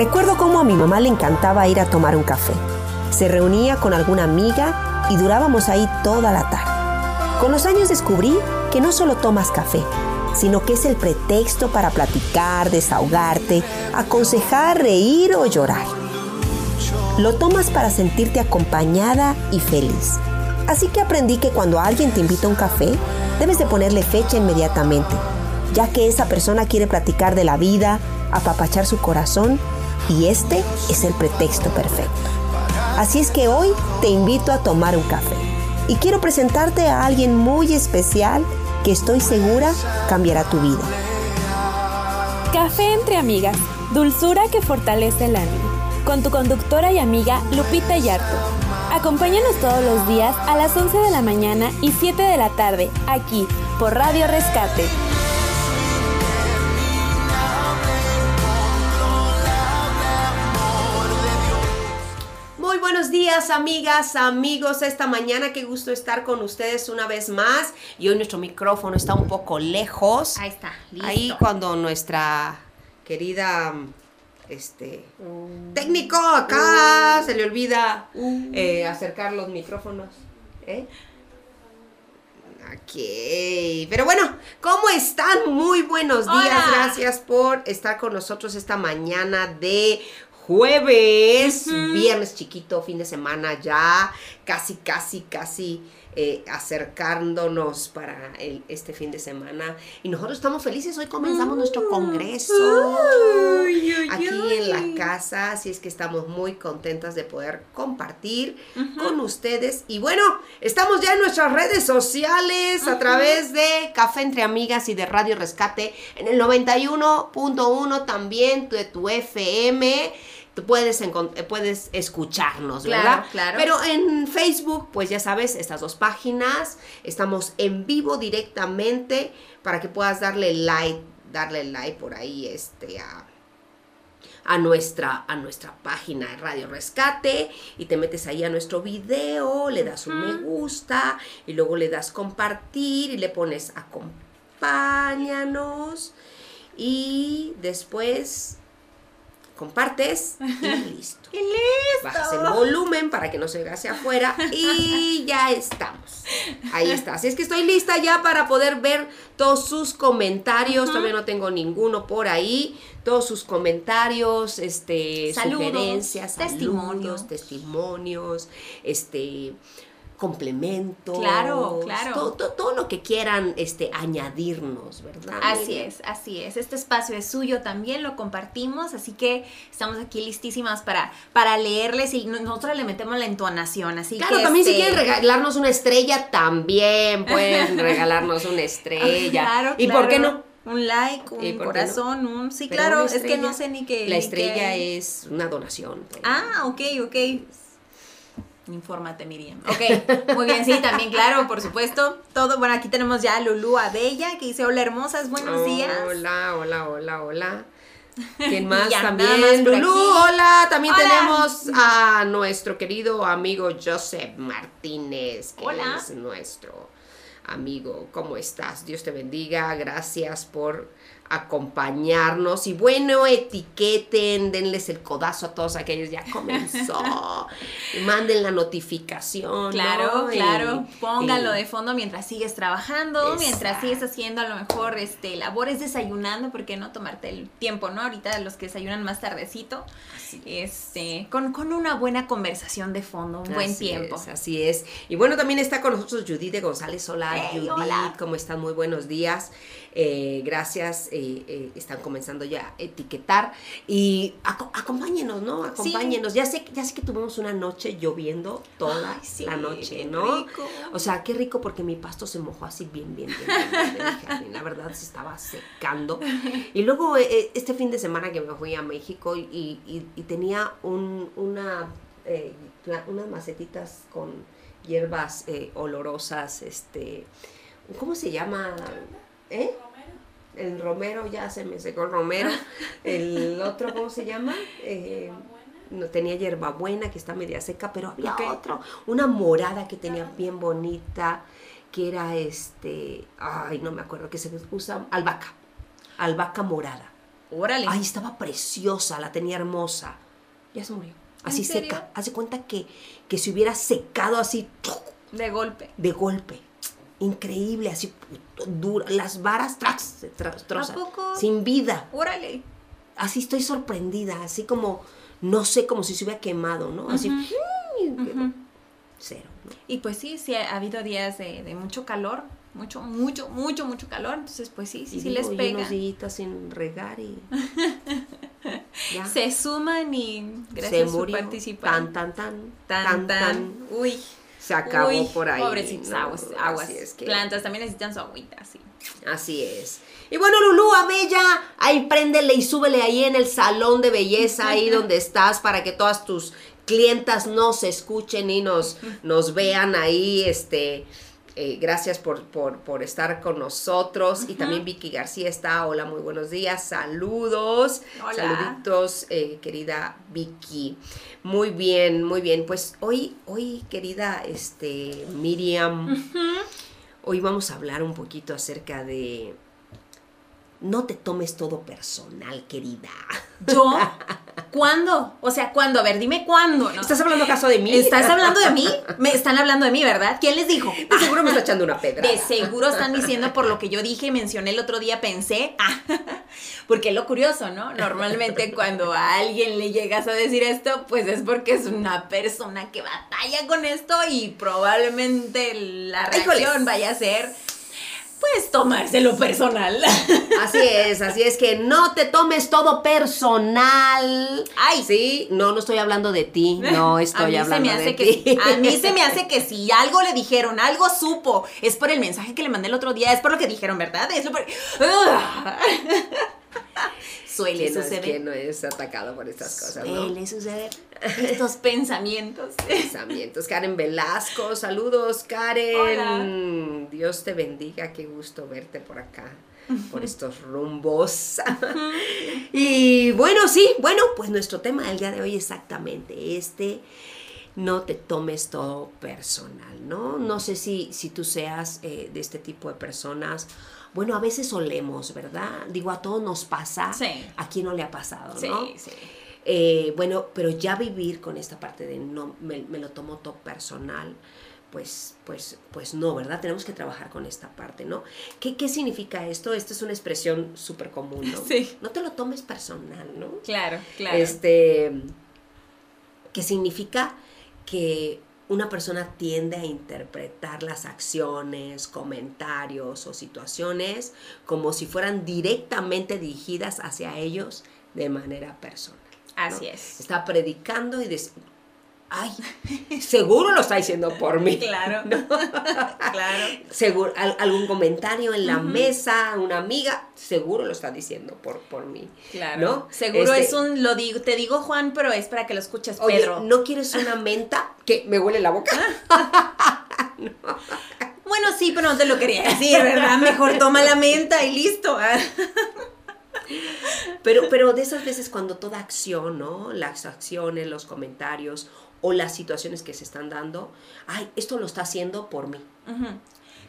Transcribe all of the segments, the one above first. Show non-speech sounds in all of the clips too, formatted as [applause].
Recuerdo cómo a mi mamá le encantaba ir a tomar un café. Se reunía con alguna amiga y durábamos ahí toda la tarde. Con los años descubrí que no solo tomas café, sino que es el pretexto para platicar, desahogarte, aconsejar, reír o llorar. Lo tomas para sentirte acompañada y feliz. Así que aprendí que cuando alguien te invita a un café, debes de ponerle fecha inmediatamente, ya que esa persona quiere platicar de la vida, apapachar su corazón y este es el pretexto perfecto. Así es que hoy te invito a tomar un café y quiero presentarte a alguien muy especial que estoy segura cambiará tu vida. Café entre amigas, dulzura que fortalece el ánimo, con tu conductora y amiga Lupita Yarto. Acompáñanos todos los días a las 11 de la mañana y 7 de la tarde, aquí, por Radio Rescate. Días, amigas, amigos. Esta mañana, qué gusto estar con ustedes una vez más. Y hoy nuestro micrófono está un poco lejos. Ahí está, listo. Ahí cuando nuestra querida este técnico acá se le olvida eh, acercar los micrófonos. ¿eh? Ok, pero bueno, ¿cómo están? Muy buenos días, Hola. gracias por estar con nosotros esta mañana de jueves, viernes chiquito, fin de semana ya, casi, casi, casi eh, acercándonos para el- este fin de semana. Y nosotros estamos felices, hoy comenzamos nuestro congreso Uy, uy, aquí en la casa, así es que estamos muy contentas de poder compartir con ustedes. Y bueno, estamos ya en nuestras redes sociales a través de Café Entre Amigas y de Radio Rescate en el 91.1 también de tu FM. Tú puedes, eh, puedes escucharnos, Claro, ¿verdad? claro. Pero en Facebook, pues ya sabes, estas dos páginas, estamos en vivo directamente para que puedas darle like, darle like por ahí este a a nuestra, a nuestra página de Radio Rescate y te metes ahí a nuestro video, le das un me gusta y luego le das compartir y le pones acompáñanos y después compartes y [laughs] listo. ¡Y listo! Bajas el volumen para que no se oiga hacia afuera y [laughs] ya estamos. Ahí está. Así es que estoy lista ya para poder ver todos sus comentarios. Todavía no tengo ninguno por ahí. Todos sus comentarios, este, Saludos, sugerencias, testimonios. saludos, testimonios, este complementos. Claro, claro. Todo, todo- todo lo que quieran este, añadirnos, ¿verdad? Así es, así es. Este espacio es suyo también, lo compartimos, así que estamos aquí listísimas para, para leerles y no- nosotros le metemos la entonación, así Claro, que... también si este, quieren regalarnos una estrella, también pueden [laughs] regalarnos una estrella. Claro, ¿Y por qué claro. no? Un like, ¿Y un no? corazón, un... Sí, Pero claro, es que no sé ni qué... La estrella es una donación. Ah, ok, ok. Infórmate, Miriam. Ok, muy bien, sí, también, claro, por supuesto. Todo, bueno, aquí tenemos ya a Lulú Abella, que dice, hola hermosas, buenos días. Hola, hola, hola, hola. [laughs] ¿Quién más Ya, también? más Lulú, aquí. hola. También Hola. tenemos a nuestro querido amigo Joseph Martínez, que Hola. es nuestro amigo. ¿Cómo estás? Dios te bendiga. Gracias por acompañarnos. Y bueno, etiqueten, denles el codazo a todos aquellos. Ya comenzó. [laughs] Y manden la notificación. Claro, ¿no? Y- claro. Pónganlo y- de fondo mientras sigues trabajando, mientras sigues haciendo a lo mejor este labores desayunando, porque no tomarte el tiempo, ¿no? Ahorita los que desayunan más tardecito, este, con, con una buena conversación de fondo, un buen Así tiempo. es, así es. Y bueno, también está con nosotros Judith de González. Hola, Hey, Judith. hola. ¿Cómo están? Muy buenos días. Eh, gracias. eh, eh, están comenzando ya a etiquetar. Y aco- acompáñenos, ¿no? Acompáñenos. Ya, sé, ya sé que tuvimos una noche lloviendo toda Ay, sí, la noche, ¿no? rico. O sea, qué rico porque mi pasto se mojó así bien, bien, bien. La verdad se estaba secando. [laughs] Y luego este fin de semana que me fui a México y, y- y tenía un, una, unas macetitas con hierbas eh, olorosas, este, ¿cómo se llama? ¿Eh? El romero, ya se me secó el romero. [laughs] El otro, ¿cómo se llama? Eh, no tenía hierbabuena que está media seca, pero había Ok. otro, una morada que tenía bien bonita, que era este, ay, no me acuerdo, que se usa albahaca, albahaca morada. Órale. Ay, estaba preciosa, la tenía hermosa. Ya se murió. Así seca. Hace cuenta que, que se hubiera secado así De golpe. de golpe. Increíble, así dura. Las varas tras, se trozan. Sin vida. Órale. Así estoy sorprendida, así como, no sé, como si se hubiera quemado, ¿no? Así, Ujú. cero. ¿no? Y pues sí, sí ha habido días de, de mucho calor, mucho, mucho, mucho, mucho calor. Entonces, pues sí, sí, Y sí digo, les y pega. unos días sin regar y [laughs] ya. Se suman y gracias se murió. por participar. Tan, tan, tan, tan, tan. Uy. Se acabó uy, por ahí. Pobrecitos ¿no? aguas, aguas. Así es que- Plantas también necesitan su agüita, sí. Así es. Y bueno, Lulú, a Bella, ahí préndele y súbele ahí en el salón de belleza, ahí donde estás, para que todas tus clientas nos escuchen y nos, nos vean ahí, este... eh, gracias por, por, por estar con nosotros. Y también Vicky García está. Hola, muy buenos días. Saludos. Hola. Saluditos, eh, querida Vicky. Muy bien, muy bien. Pues hoy, hoy, querida este, Miriam, hoy vamos a hablar un poquito acerca de no te tomes todo personal, querida. ¿Yo? [laughs] ¿Cuándo? O sea, ¿cuándo? A ver, dime cuándo. ¿no? ¿Estás hablando acaso de mí? ¿Estás hablando de mí? Me están hablando de mí, ¿verdad? ¿Quién les dijo? De seguro me está echando una pedra. De seguro están diciendo por lo que yo dije mencioné el otro día, pensé, ah, [laughs] porque es lo curioso, ¿no? Normalmente cuando a alguien le llegas a decir esto, pues es porque es una persona que batalla con esto y probablemente la reacción vaya a ser, pues, tomárselo personal. [laughs] Así es, así es que no te tomes todo personal. Ay. sí, no, no estoy hablando de ti, no [laughs] estoy a mí hablando se me hace de que ti. a mí se me hace que si algo le dijeron, algo supo, es por el mensaje que le mandé el otro día, es por lo que dijeron, ¿verdad? Es por [laughs] Suele no, es, suceder. que no es atacado por estas cosas, ¿no? Suele suceder estos [laughs] pensamientos. Pensamientos. Karen Velasco, saludos, Karen. Dios te bendiga, qué gusto verte por acá, por estos rumbos. [laughs] y bueno, sí, bueno, pues nuestro tema del día de hoy exactamente este. No te tomes todo personal, ¿no? No sé si, si tú seas eh, de este tipo de personas. Bueno, a veces solemos, ¿verdad? Digo, a todos nos pasa. Sí. ¿A quién no le ha pasado, Sí, no? sí. Eh, bueno, pero ya vivir con esta parte de no me, me lo tomo todo personal, pues, pues, pues no, ¿verdad? Tenemos que trabajar con esta parte, ¿no? ¿Qué, qué significa esto? Esta es una expresión súper común, ¿no? Sí. No te lo tomes personal, ¿no? Claro, claro. Este, que significa que una persona tiende a interpretar las acciones, comentarios o situaciones como si fueran directamente dirigidas hacia ellos de manera personal. ¿no? Así es. Está predicando y ay, seguro lo está diciendo por mí. Claro. [laughs] claro. Seguro, al- algún comentario en la mesa, una amiga, seguro lo está diciendo por, por mí. Claro. ¿No? Seguro Este, es un lo digo, te digo Juan, pero es para que lo escuches Oye, Pedro. ¿no quieres una menta? que me huele la boca. [laughs] [laughs] Bueno, sí, pero no te lo quería decir, ¿verdad? Mejor toma la menta y listo. Pero, pero de esas veces cuando toda acción, ¿no? Las acciones, los comentarios o las situaciones que se están dando, ay, esto lo está haciendo por mí.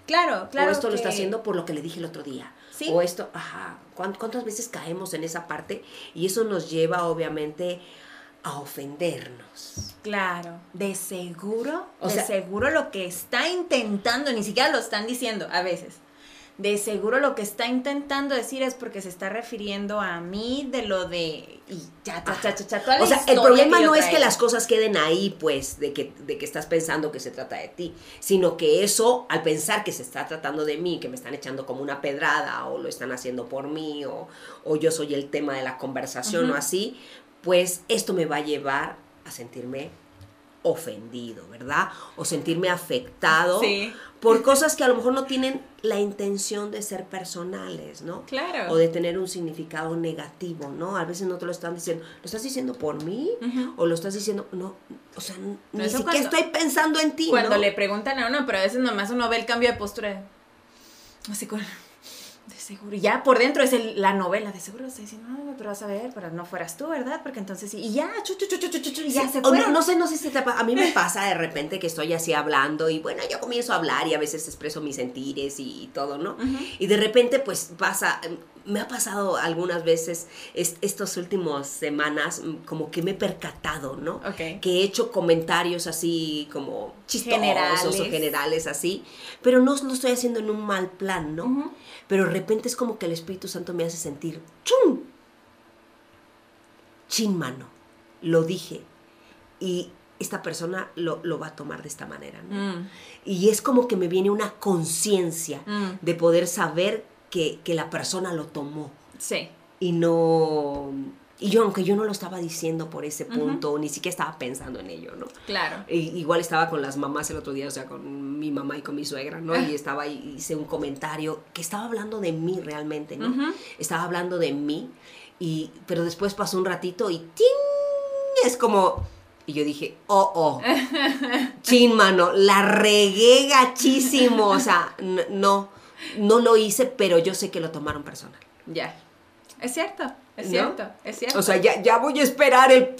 Claro, claro. o esto lo está haciendo por lo que le dije el otro día. Sí. O esto, ajá. ¿cuán- ¿Cuántas veces caemos en esa parte? Y eso nos lleva, obviamente, a ofendernos. Claro, de seguro, O de sea- seguro lo que está intentando, ni siquiera lo están diciendo a veces. De seguro lo que está intentando decir es porque se está refiriendo a mí de lo de y ya, cha, cha, cha, cha, toda la O sea, el problema no es que las cosas queden ahí, pues, de que, de que estás pensando que se trata de ti, sino que eso, al pensar que se está tratando de mí, que me están echando como una pedrada, o lo están haciendo por mí, o, o yo soy el tema de la conversación, o así, pues esto me va a llevar a sentirme ofendido, ¿verdad? O sentirme afectado Sí. por cosas que a lo mejor no tienen la intención de ser personales, ¿no? Claro. O de tener un significado negativo, ¿no? A veces no te lo están diciendo. ¿Lo estás diciendo por mí? ¿O lo estás diciendo? No, o sea, n- ni siquiera cuando- estoy pensando en ti, Cuando ¿no? le preguntan a uno, pero a veces nomás uno ve el cambio de postura. Así con. De seguro. Y ya por dentro es el- la novela. De seguro está diciendo, no, pero vas a ver, pero no fueras tú, ¿verdad? Porque entonces. Y ya, chu, y ya se O no, fueron. no sé, no sé si te pa- a mí me [laughs] pasa de repente que estoy así hablando y bueno, yo comienzo a hablar y a veces expreso mis sentires y, todo, ¿no? Y de repente pues pasa, em, me ha pasado algunas veces estas últimas semanas mm, como que me he percatado, ¿no? Ok. Que he hecho comentarios así como chistosos Generales. o generales así, pero no lo estoy haciendo en un mal plan, ¿no? Pero de repente es como que el Espíritu Santo me hace sentir, ¡chum! Chin mano, lo dije. Y esta persona lo, lo va a tomar de esta manera, ¿no? Mm, Y es como que me viene una conciencia Mm. de poder saber que, que la persona lo tomó Sí. y no... Y yo, aunque yo no lo estaba diciendo por ese punto, ni siquiera estaba pensando en ello, ¿no? Claro. Igual estaba con las mamás el otro día, o sea, con mi mamá y con mi suegra, ¿no? Y estaba ahí, hice un comentario que estaba hablando de mí realmente, ¿no? Estaba hablando de mí, y, pero después pasó un ratito y ¡ting! Es como... Y yo dije, oh, oh, [laughs] chin, mano, la regué gachísimo, o sea, no, no lo hice, pero yo sé que lo tomaron personal. Ya. Es cierto, es ¿No? cierto, es cierto. O sea, ya, ya voy a esperar el,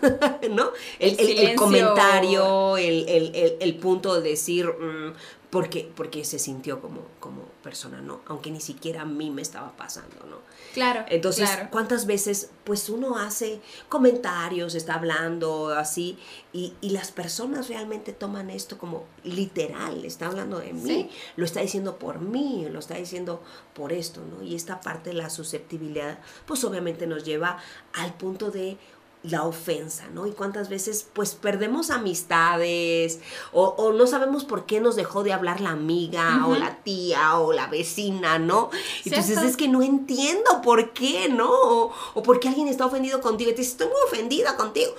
[laughs] ¿no? El, El el- el comentario, el, el- el- el punto de decir, mm, porque, porque se sintió como, como persona, ¿no? Aunque ni siquiera a mí me estaba pasando, ¿no? claro. Entonces, claro. ¿cuántas veces pues uno hace comentarios, está hablando así, y, y las personas realmente toman esto como literal, está hablando de mí, Sí. lo está diciendo por mí, lo está diciendo por esto, ¿no? Y esta parte de la susceptibilidad, pues obviamente nos lleva al punto de la ofensa, ¿no? Y cuántas veces pues perdemos amistades o, o no sabemos por qué nos dejó de hablar la amiga o la tía o la vecina, ¿no? Entonces Cierto. es que no entiendo por qué, ¿no? O, o por qué alguien está ofendido contigo y te dice, estoy muy ofendida contigo.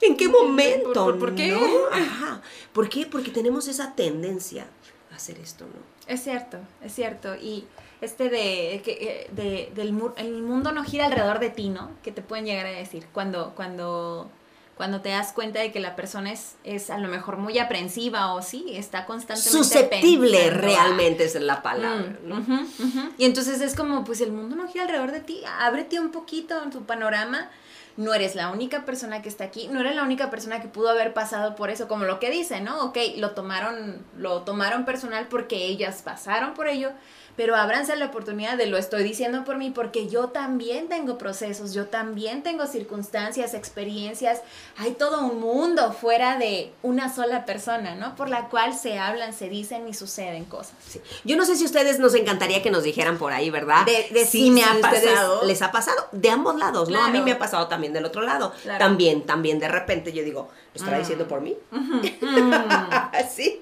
¿En qué momento? por- por qué? no? Ajá. ¿Por qué? Porque tenemos esa tendencia a hacer esto, ¿no? Es cierto, es cierto. Y este de que eh, de, del el mundo no gira alrededor de ti, ¿no? Que te pueden llegar a decir cuando cuando cuando te das cuenta de que la persona es, es a lo mejor muy aprensiva o sí, está constantemente Susceptible realmente es la palabra, mm. Y entonces es como, pues el mundo no gira alrededor de ti, ábrete un poquito en tu panorama. No eres la única persona que está aquí, no eres la única persona que pudo haber pasado por eso, como lo que dice, ¿no? Ok, lo tomaron, lo tomaron personal porque ellas pasaron por ello, pero ábranse la oportunidad de lo estoy diciendo por mí porque yo también tengo procesos, yo también tengo circunstancias, experiencias, hay todo un mundo fuera de una sola persona, ¿no? Por la cual se hablan, se dicen y suceden cosas. Sí. Yo no sé si ustedes nos encantaría que nos dijeran por ahí, ¿verdad? De- de sí me ha ustedes pasado. Les ha pasado de ambos lados, ¿no? A mí me ha pasado también del otro lado. Claro. También, también de repente yo digo, ¿lo estará Mm. diciendo por mí? Mm. [laughs] ¿Sí?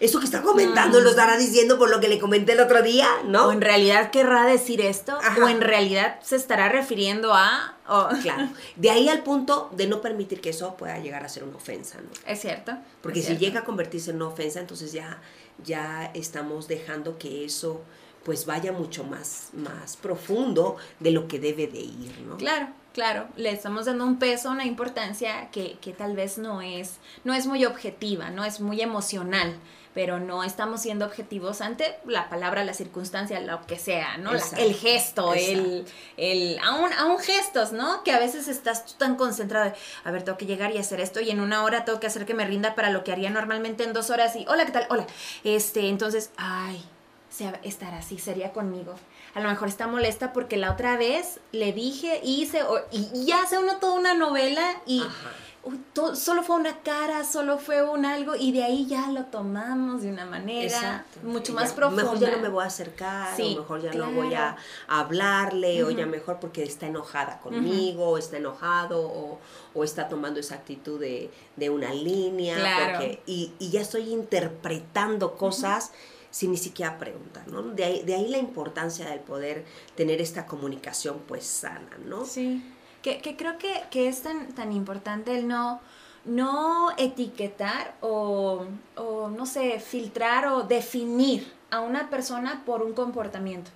Eso que está comentando lo estará diciendo por lo que le comenté el otro día, ¿no? O en realidad querrá decir esto, Ajá. o en realidad se estará refiriendo a... [laughs] Claro. De ahí al punto de no permitir que eso pueda llegar a ser una ofensa, ¿no? Es cierto. Porque es si cierto. llega a convertirse en una ofensa, entonces ya, ya estamos dejando que eso pues vaya mucho más, más profundo de lo que debe de ir, ¿no? Claro, claro. Le estamos dando un peso, una importancia que, que tal vez no es, no es muy objetiva, no es muy emocional. Pero no estamos siendo objetivos ante la palabra, la circunstancia, lo que sea, ¿no? La- el gesto, el, el aún, aún gestos, ¿no? Que a veces estás tú tan concentrado de, a ver, tengo que llegar y hacer esto y en una hora tengo que hacer que me rinda para lo que haría normalmente en dos horas y, hola, ¿qué tal? Hola. Este, entonces, ay, se, estará así, sería conmigo. A lo mejor está molesta porque la otra vez le dije, hice, o- y, y ya hace uno toda una novela y Ajá. Uy, to- solo fue una cara, solo fue un algo y de ahí ya lo tomamos de una manera Exacto. mucho Ya, más profunda. Mejor ya no me voy a acercar, Sí, o mejor ya claro. no voy a hablarle, o ya mejor porque está enojada conmigo, o está enojado, o, o está tomando esa actitud de, de una línea. Claro. porque- y, y ya estoy interpretando cosas sin ni siquiera preguntar, ¿no? De ahí, de ahí la importancia del poder tener esta comunicación pues sana, ¿no? Sí, que, creo que, que es tan, tan importante el no, no etiquetar o, o, no sé, filtrar o definir a una persona por un comportamiento.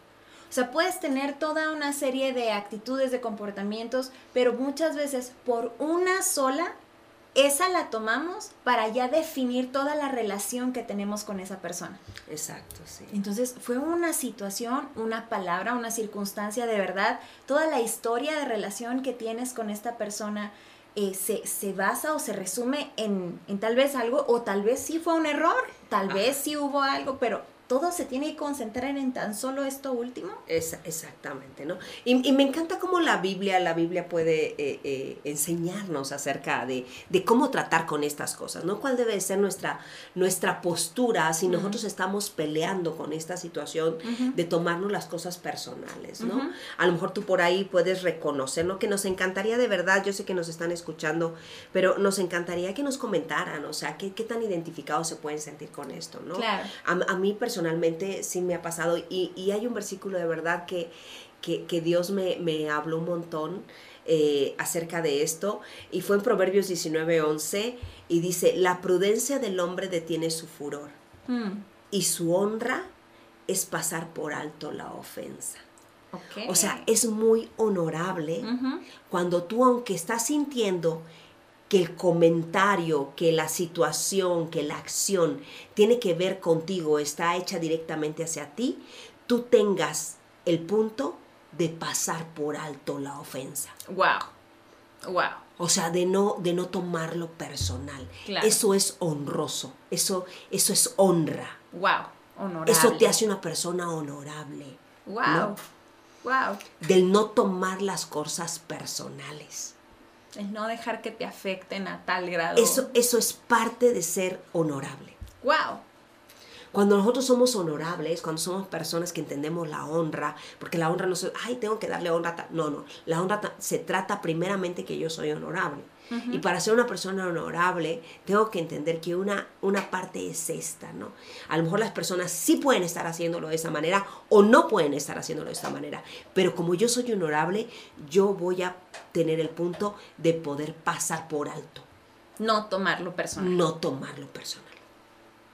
O sea, puedes tener toda una serie de actitudes, de comportamientos, pero muchas veces por una sola, esa la tomamos para ya definir toda la relación que tenemos con esa persona. Exacto, sí. Entonces fue una situación, una palabra, una circunstancia de verdad. Toda la historia de relación que tienes con esta persona eh, se, se basa o se resume en, en tal vez algo, o tal vez sí fue un error, tal vez sí hubo algo, pero todo se tiene que concentrar en tan solo esto último. Es, exactamente, ¿no? Y, y, me encanta cómo la Biblia, la Biblia puede eh, eh, enseñarnos acerca de, de, cómo tratar con estas cosas, ¿no? ¿Cuál debe ser nuestra, nuestra postura si nosotros estamos peleando con esta situación de tomarnos las cosas personales, ¿no? A lo mejor tú por ahí puedes reconocer, ¿no? Que nos encantaría de verdad, yo sé que nos están escuchando, pero nos encantaría que nos comentaran, o sea, qué, qué tan identificados se pueden sentir con esto, ¿no? Claro. A, a mí personalmente personalmente sí me ha pasado y, y hay un versículo de verdad que, que, que Dios me, me, habló un montón eh, acerca de esto y fue en Proverbios 19:11 y dice, la prudencia del hombre detiene su furor mm. y su honra es pasar por alto la ofensa. Okay. O sea, es muy honorable uh -huh. cuando tú, aunque estás sintiendo que el comentario, que la situación, que la acción tiene que ver contigo, está hecha directamente hacia ti, tú tengas el punto de pasar por alto la ofensa. Wow. Wow. O sea, de no, de no tomarlo personal. Claro. Eso es honroso. Eso, eso es honra. Wow. Honorable. Eso te hace una persona honorable. Wow. ¿no? Wow. Del no tomar las cosas personales. El no dejar que te afecten a tal grado. Eso, eso es parte de ser honorable. Wow. Cuando nosotros somos honorables, cuando somos personas que entendemos la honra, porque la honra no es, ay, tengo que darle honra. No, no. La honra se trata primeramente que yo soy honorable. Uh -huh. Y para ser una persona honorable, tengo que entender que una, una parte es esta, ¿no? A lo mejor las personas sí pueden estar haciéndolo de esa manera o no pueden estar haciéndolo de esta manera. Pero como yo soy honorable, yo voy a tener el punto de poder pasar por alto. No tomarlo personal. No tomarlo personal.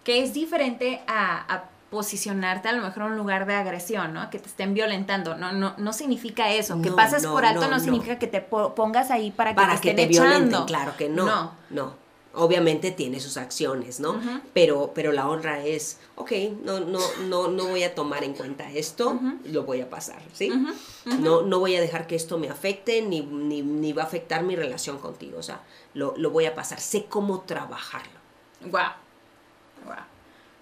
Que es diferente a, a posicionarte a lo mejor en un lugar de agresión, ¿no? Que te estén violentando. No, no, no significa eso. No, que pases no, por alto no, no significa que te pongas ahí para que para te estén que te echando. violenten, claro que no. No. no. Obviamente tiene sus acciones, ¿no? Uh -huh. pero, pero la honra es, ok, no, no, no, no voy a tomar en cuenta esto, uh -huh. lo voy a pasar, ¿sí? Uh -huh. No, no voy a dejar que esto me afecte ni, ni, ni va a afectar mi relación contigo, o sea, lo, lo voy a pasar, sé cómo trabajarlo. Wow. Wow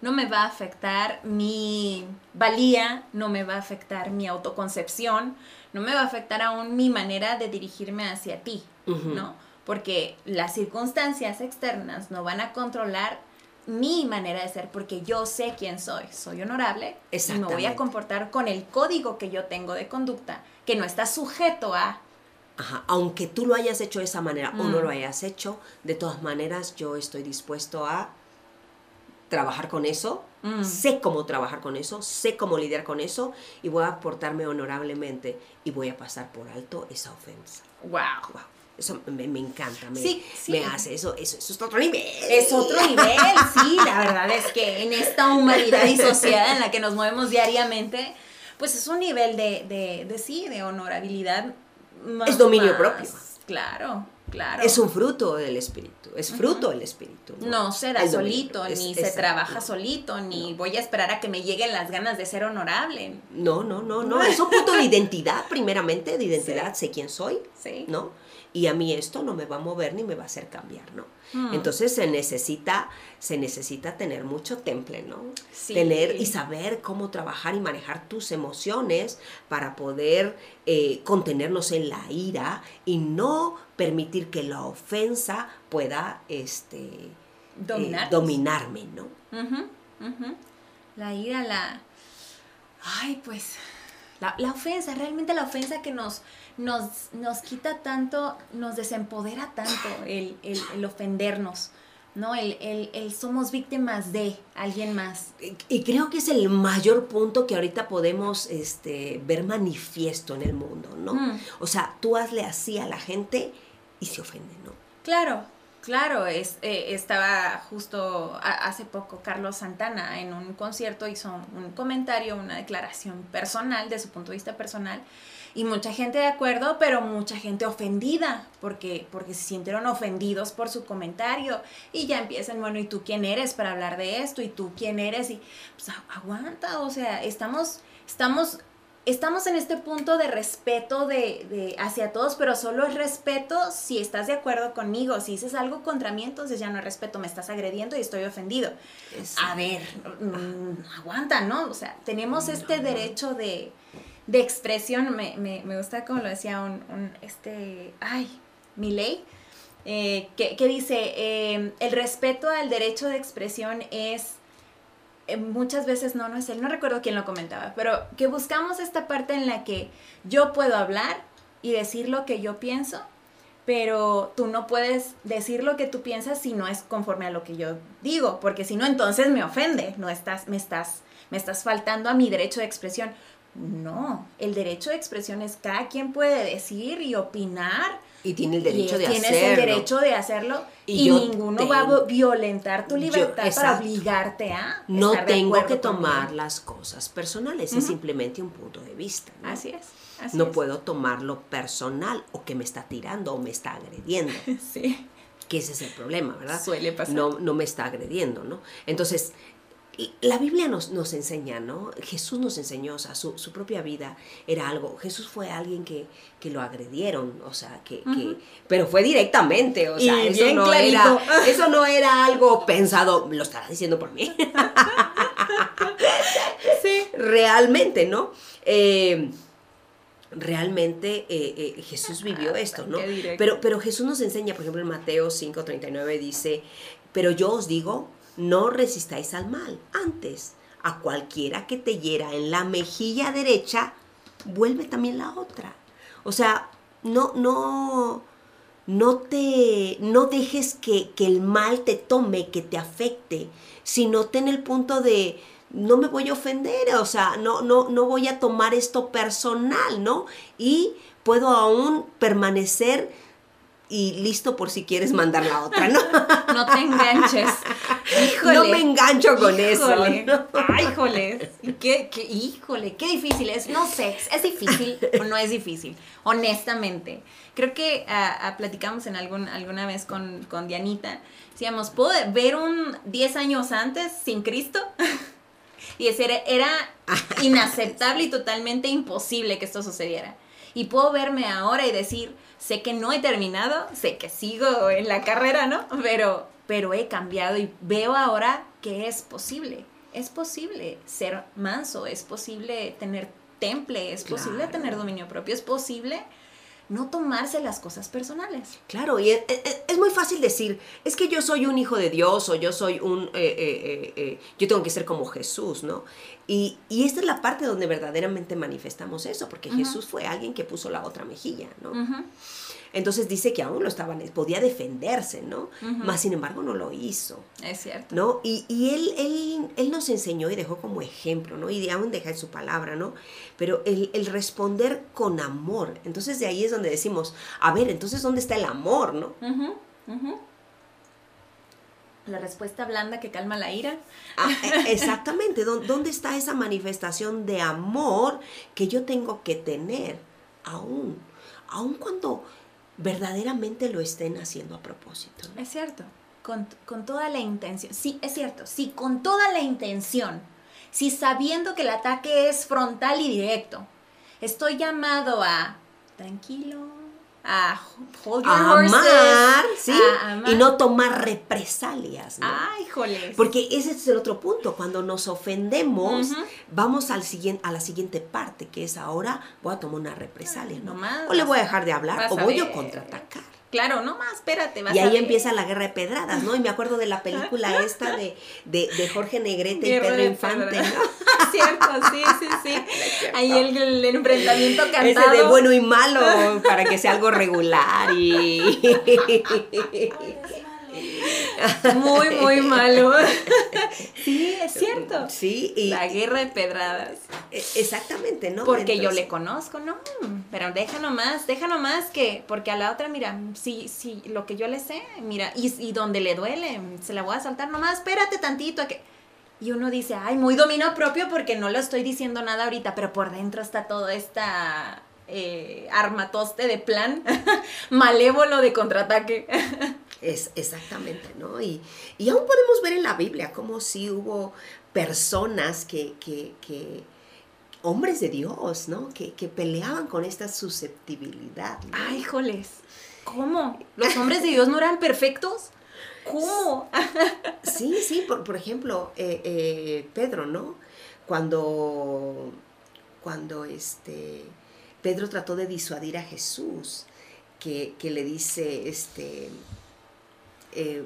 no me va a afectar mi valía, no me va a afectar mi autoconcepción, no me va a afectar aún mi manera de dirigirme hacia ti, uh -huh. ¿no? Porque las circunstancias externas no van a controlar mi manera de ser porque yo sé quién soy, soy honorable y me voy a comportar con el código que yo tengo de conducta, que no está sujeto a Ajá, aunque tú lo hayas hecho de esa manera mm. o no lo hayas hecho, de todas maneras yo estoy dispuesto a trabajar con eso, mm. sé cómo trabajar con eso, sé cómo lidiar con eso y voy a portarme honorablemente y voy a pasar por alto esa ofensa. Wow. wow. Eso me, me encanta, me, sí, sí. me hace eso, eso, eso es otro nivel. Es otro nivel, sí, la verdad es que en esta humanidad disociada en la que nos movemos diariamente, pues es un nivel de, de, de sí, de honorabilidad. Más, es dominio más, propio. Claro, claro. Es un fruto del espíritu, es fruto uh -huh. del espíritu. No, no se da solito, es, ni se trabaja solito, ni no. voy a esperar a que me lleguen las ganas de ser honorable. No, no, no, no, [laughs] es un punto de identidad, primeramente, de identidad, sí. sé quién soy, sí. ¿no? Y a mí esto no me va a mover ni me va a hacer cambiar, ¿no? Mm. Entonces se necesita, se necesita tener mucho temple, ¿no? Sí. Tener y saber cómo trabajar y manejar tus emociones para poder eh, contenernos en la ira y no permitir que la ofensa pueda este, eh, dominarme, ¿no? Uh -huh, uh -huh. La ira, la... Ay, pues... La, la, ofensa, realmente la ofensa que nos, nos, nos quita tanto, nos desempodera tanto el, el, el ofendernos. ¿no? El, el, el, somos víctimas de alguien más. Y creo que es el mayor punto que ahorita podemos este, ver manifiesto en el mundo, ¿no? Mm. O sea, tú hazle así a la gente y se ofende, ¿no? Claro, claro. Es, eh, estaba justo a, hace poco Carlos Santana en un concierto hizo un comentario, una declaración personal, de su punto de vista personal, y mucha gente de acuerdo, pero mucha gente ofendida, porque, porque se sintieron ofendidos por su comentario. Y ya empiezan, bueno, ¿y tú quién eres para hablar de esto? ¿Y tú quién eres? Y pues aguanta, o sea, estamos, estamos estamos en este punto de respeto de, hacia todos, pero solo es respeto si estás de acuerdo conmigo. Si dices algo contra mí, entonces ya no es respeto, me estás agrediendo y estoy ofendido. A ver, mm, aguanta, ¿no? O sea, tenemos este derecho de, expresión. Me, gusta como lo decía un, este, ay, mi ley. Eh, que, dice, eh, el respeto al derecho de expresión es eh, muchas veces no, no es él, no recuerdo quién lo comentaba, pero que buscamos esta parte en la que yo puedo hablar y decir lo que yo pienso, pero tú no puedes decir lo que tú piensas si no es conforme a lo que yo digo, porque si no entonces me ofende, no estás me estás me estás faltando a mi derecho de expresión. No, el derecho de expresión es cada quien puede decir y opinar y tiene el derecho de hacerlo. Tienes el derecho de hacerlo y, ninguno va a violentar tu libertad para obligarte a. No tengo que tomar las cosas personales, es simplemente un punto de vista. Así es. no puedo tomarlo personal o que me está tirando o me está agrediendo. [laughs] sí. Que ese es el problema, ¿verdad? Suele pasar. No, no me está agrediendo, ¿no? Entonces, la Biblia nos, nos, enseña, ¿no? Jesús nos enseñó, o sea, su, propia vida era algo. Jesús fue alguien que, lo agredieron, o sea, que, pero fue directamente, o sea, eso no, era, [laughs] eso no era algo pensado, lo estaba diciendo por mí. [laughs] sí. Realmente, ¿no? Eh, realmente eh, eh, Jesús vivió ah, esto, ¿no? Pero, pero Jesús nos enseña, por ejemplo, en Mateo 5:39 dice, pero yo os digo, no resistáis al mal. Antes, a cualquiera que te hiera en la mejilla derecha, vuelve también la otra. O sea, no, no, no te, no dejes que, el mal te tome, que te afecte, sino ten el punto de, no me voy a ofender, o sea, no, no, no voy a tomar esto personal, ¿no? Y puedo aún permanecer y listo por si quieres mandar la otra, ¿no? [laughs] No te enganches. Híjole. No me engancho con eso. Ay, híjole. ¿Qué, qué, híjole, qué difícil es. No sé, ¿es difícil o no es difícil? Honestamente. Creo que ah, ah, platicamos en algún, alguna vez con, con Dianita. Decíamos, ¿puedo ver un 10 años antes sin Cristo? [laughs] y decir, era [laughs] inaceptable y totalmente imposible que esto sucediera. Y puedo verme ahora y decir, sé que no he terminado, sé que sigo en la carrera, ¿no? Pero, pero he cambiado y veo ahora que es posible. Es posible ser manso, es posible tener temple, es posible tener dominio propio, es posible no tomarse las cosas personales. Claro, y es, muy fácil decir, es que yo soy un hijo de Dios o yo soy un, eh, eh, eh, yo tengo que ser como Jesús, ¿no? Y, esta es la parte donde verdaderamente manifestamos eso, porque Jesús fue alguien que puso la otra mejilla, ¿no? Entonces dice que aún lo estaban, podía defenderse, ¿no? Más sin embargo no lo hizo. Es cierto. ¿No? Y, él, él, él, nos enseñó y dejó como ejemplo, ¿no? Y aún deja su palabra, ¿no? Pero el, responder con amor. Entonces de ahí es donde decimos, a ver, entonces ¿dónde está el amor, ¿no? La respuesta blanda que calma la ira. Ah, e, exactamente, ¿dónde está esa manifestación de amor que yo tengo que tener aún? Aún cuando verdaderamente lo estén haciendo a propósito. Es cierto, con, toda la intención. Sí, es cierto, sí, con toda la intención. Si sabiendo que el ataque es frontal y directo, estoy llamado a tranquilo, a hold your amar, ¿sí? y no tomar represalias. ¿no? Ay, joles. Porque ese es el otro punto. Cuando nos ofendemos, vamos al siguiente, a la siguiente parte, que es ahora voy a tomar una represalia, ¿no? o le voy a dejar de hablar, o voy a contraatacar. Claro, no más, espérate. y ahí empieza la guerra de pedradas, ¿no? Y me acuerdo de la película [laughs] esta de, de, Jorge Negrete y Pedro Infante, ¿no? [laughs] Cierto, sí, sí, sí. [laughs] Ahí el, enfrentamiento cantado. Ese de bueno y malo, para que sea algo regular y... Muy, muy [laughs] malo. Sí, es cierto. Sí, y, la guerra de pedradas. E, exactamente, ¿no? Porque yo le conozco, ¿no? Pero deja nomás, deja nomás que, porque a la otra, mira, si, si lo que yo le sé, mira, y, y donde le duele, se la voy a saltar nomás, espérate tantito a que... Y uno dice, ay, muy dominio propio porque no lo estoy diciendo nada ahorita, pero por dentro está todo esta eh, armatoste de plan [laughs] malévolo de contraataque. [laughs] Es exactamente, ¿no? Y, y aún podemos ver en la Biblia como si hubo personas que, que, que hombres de Dios, ¿no? Que, que peleaban con esta susceptibilidad. ¿no? Ay, híjoles. ¿Cómo? ¿Los hombres de Dios no eran perfectos? ¿Cómo? [laughs] Sí, sí, por, por ejemplo, eh, eh, Pedro, ¿no? Cuando, cuando este, Pedro trató de disuadir a Jesús, que, que le dice, este, eh,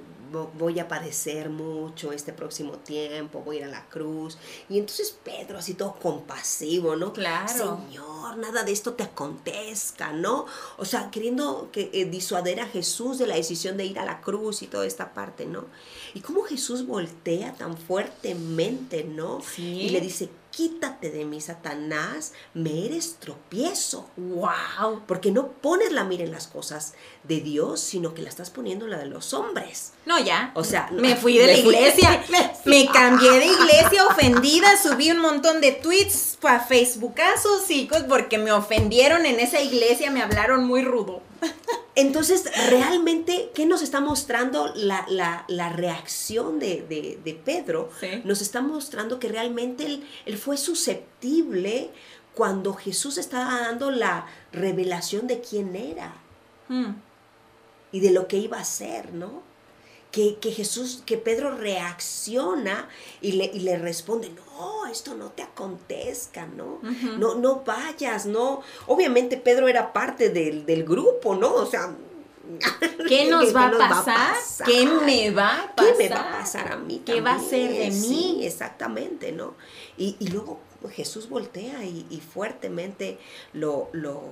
voy a padecer mucho este próximo tiempo, voy a ir a la cruz. Y entonces Pedro, así todo compasivo, ¿no? Claro. Señor, nada de esto te acontezca, ¿no? O sea, queriendo que eh, disuadir a Jesús de la decisión de ir a la cruz y toda esta parte, ¿no? Y cómo Jesús voltea tan fuertemente, ¿no? Sí. Y le dice, quítate de mí, Satanás, me eres tropiezo. ¡Wow! Porque no pones la mira en las cosas de Dios, sino que la estás poniendo en la de los hombres. No, ya. O sea, me fui de me la fui de la iglesia. iglesia. Me cambié de iglesia ofendida. Subí un montón de tweets a Facebookazos, chicos, porque me ofendieron en esa iglesia. Me hablaron muy rudo. Entonces, realmente, ¿qué nos está mostrando la, la- la reacción de, de- de Pedro? Sí. Nos está mostrando que realmente él, él fue susceptible cuando Jesús estaba dando la revelación de quién era Hmm. y de lo que iba a hacer, ¿no? Que, que Jesús, que Pedro reacciona y le, y le responde, no, esto no te acontezca, ¿no? No, no vayas, ¿no? Obviamente Pedro era parte del, del grupo, ¿no? O sea... ¿Qué [laughs] nos, va, a nos pasar? ¿Qué me va a pasar? ¿Qué me va a pasar a mí? ¿Qué va a ser de mí? Sí, exactamente, ¿no? Y, y luego Jesús voltea y, y fuertemente lo, lo,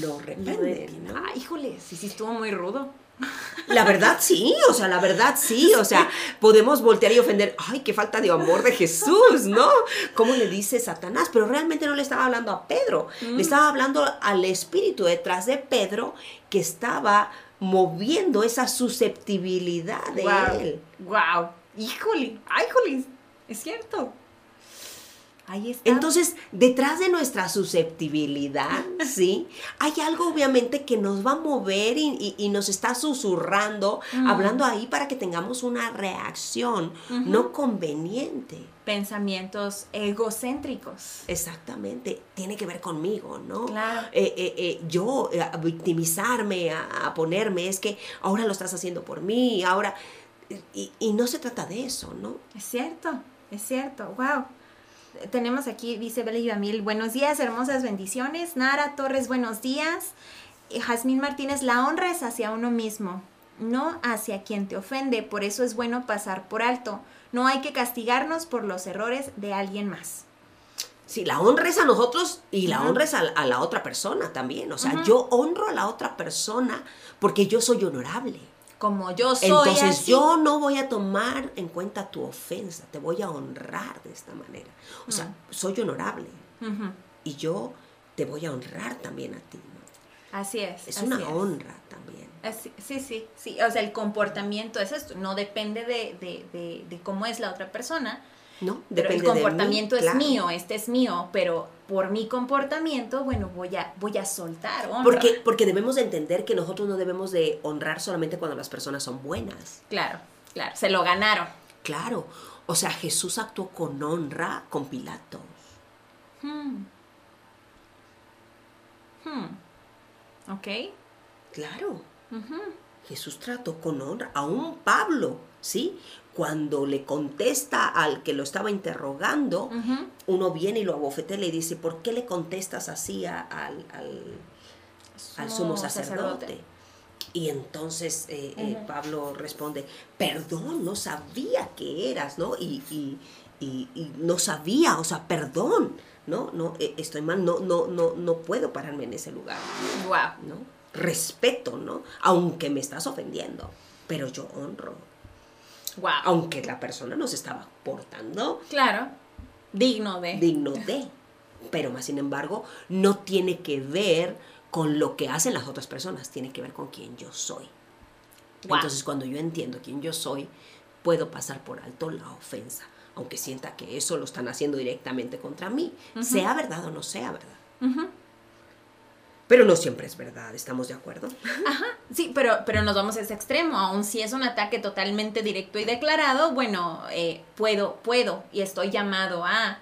lo reprende, ¿no? Ay, híjole, sí, sí, estuvo muy rudo. La verdad sí, o sea, la verdad sí, o sea, podemos voltear y ofender, ay, qué falta de amor de Jesús, ¿no? ¿Cómo le dice Satanás? Pero realmente no le estaba hablando a Pedro, le estaba hablando al espíritu detrás de Pedro que estaba moviendo esa susceptibilidad de wow. él. Wow. Híjole, ay, híjole, es cierto. Ahí está. Entonces, detrás de nuestra susceptibilidad, ¿sí? Hay algo obviamente que nos va a mover y, y- y nos está susurrando, hablando ahí para que tengamos una reacción no conveniente. pensamientos egocéntricos. Exactamente, tiene que ver conmigo, ¿no? Claro. Eh, eh, eh, yo a victimizarme, a, a ponerme, es que ahora lo estás haciendo por mí, ahora... Y, y no se trata de eso, ¿no? Es cierto, es cierto. Wow. Tenemos aquí, dice Beli Damiel, buenos días, hermosas bendiciones. Nara Torres, buenos días. Eh, Jazmín Martínez, la honra es hacia uno mismo, no hacia quien te ofende. Por eso es bueno pasar por alto. No hay que castigarnos por los errores de alguien más. Sí, la honra es a nosotros y la Ujú. honra es a, a la otra persona también. O sea, yo honro a la otra persona porque yo soy honorable. Como yo soy Entonces así. yo no voy a tomar en cuenta tu ofensa, te voy a honrar de esta manera. O sea, soy honorable y yo te voy a honrar también a ti. ¿no? Así es. Es así una es. honra también. Así- sí, sí, sí. O sea, el comportamiento es esto. No depende de, de, de, de cómo es la otra persona. ¿No? Pero el mí, comportamiento es claro. mío, este es mío, pero por mi comportamiento, bueno, voy a, voy a soltar honra. Porque, porque debemos de entender que nosotros no debemos de honrar solamente cuando las personas son buenas. Claro, claro, se lo ganaron. Claro. O sea, Jesús actuó con honra con Pilato. Hmm. Hmm. Ok. Claro. Ujú. Jesús trató con honra. Aún Pablo, ¿sí? Cuando le contesta al que lo estaba interrogando, Ujú. uno viene y lo abofetea y le dice, ¿por qué le contestas así a- al, al, al sumo sacerdote? Y entonces eh, eh, Ujú. Pablo responde, perdón, no sabía que eras, ¿no? Y, y- y- y no sabía, o sea, perdón, ¿no? No, eh, estoy mal, no, no, no, no puedo pararme en ese lugar, Wow. ¿no? Respeto, ¿no? Aunque me estás ofendiendo, pero yo honro, Wow. aunque la persona no se estaba portando Claro. Digno de. digno de, pero más sin embargo, no tiene que ver con lo que hacen las otras personas, tiene que ver con quién yo soy. Wow. Entonces, cuando yo entiendo quién yo soy, puedo pasar por alto la ofensa, aunque sienta que eso lo están haciendo directamente contra mí, sea verdad o no sea verdad. Ujú. Pero no siempre es verdad, ¿estamos de acuerdo? [laughs] Ajá, sí, pero, pero nos vamos a ese extremo. Aun si es un ataque totalmente directo y declarado, bueno, eh, puedo, puedo y estoy llamado a,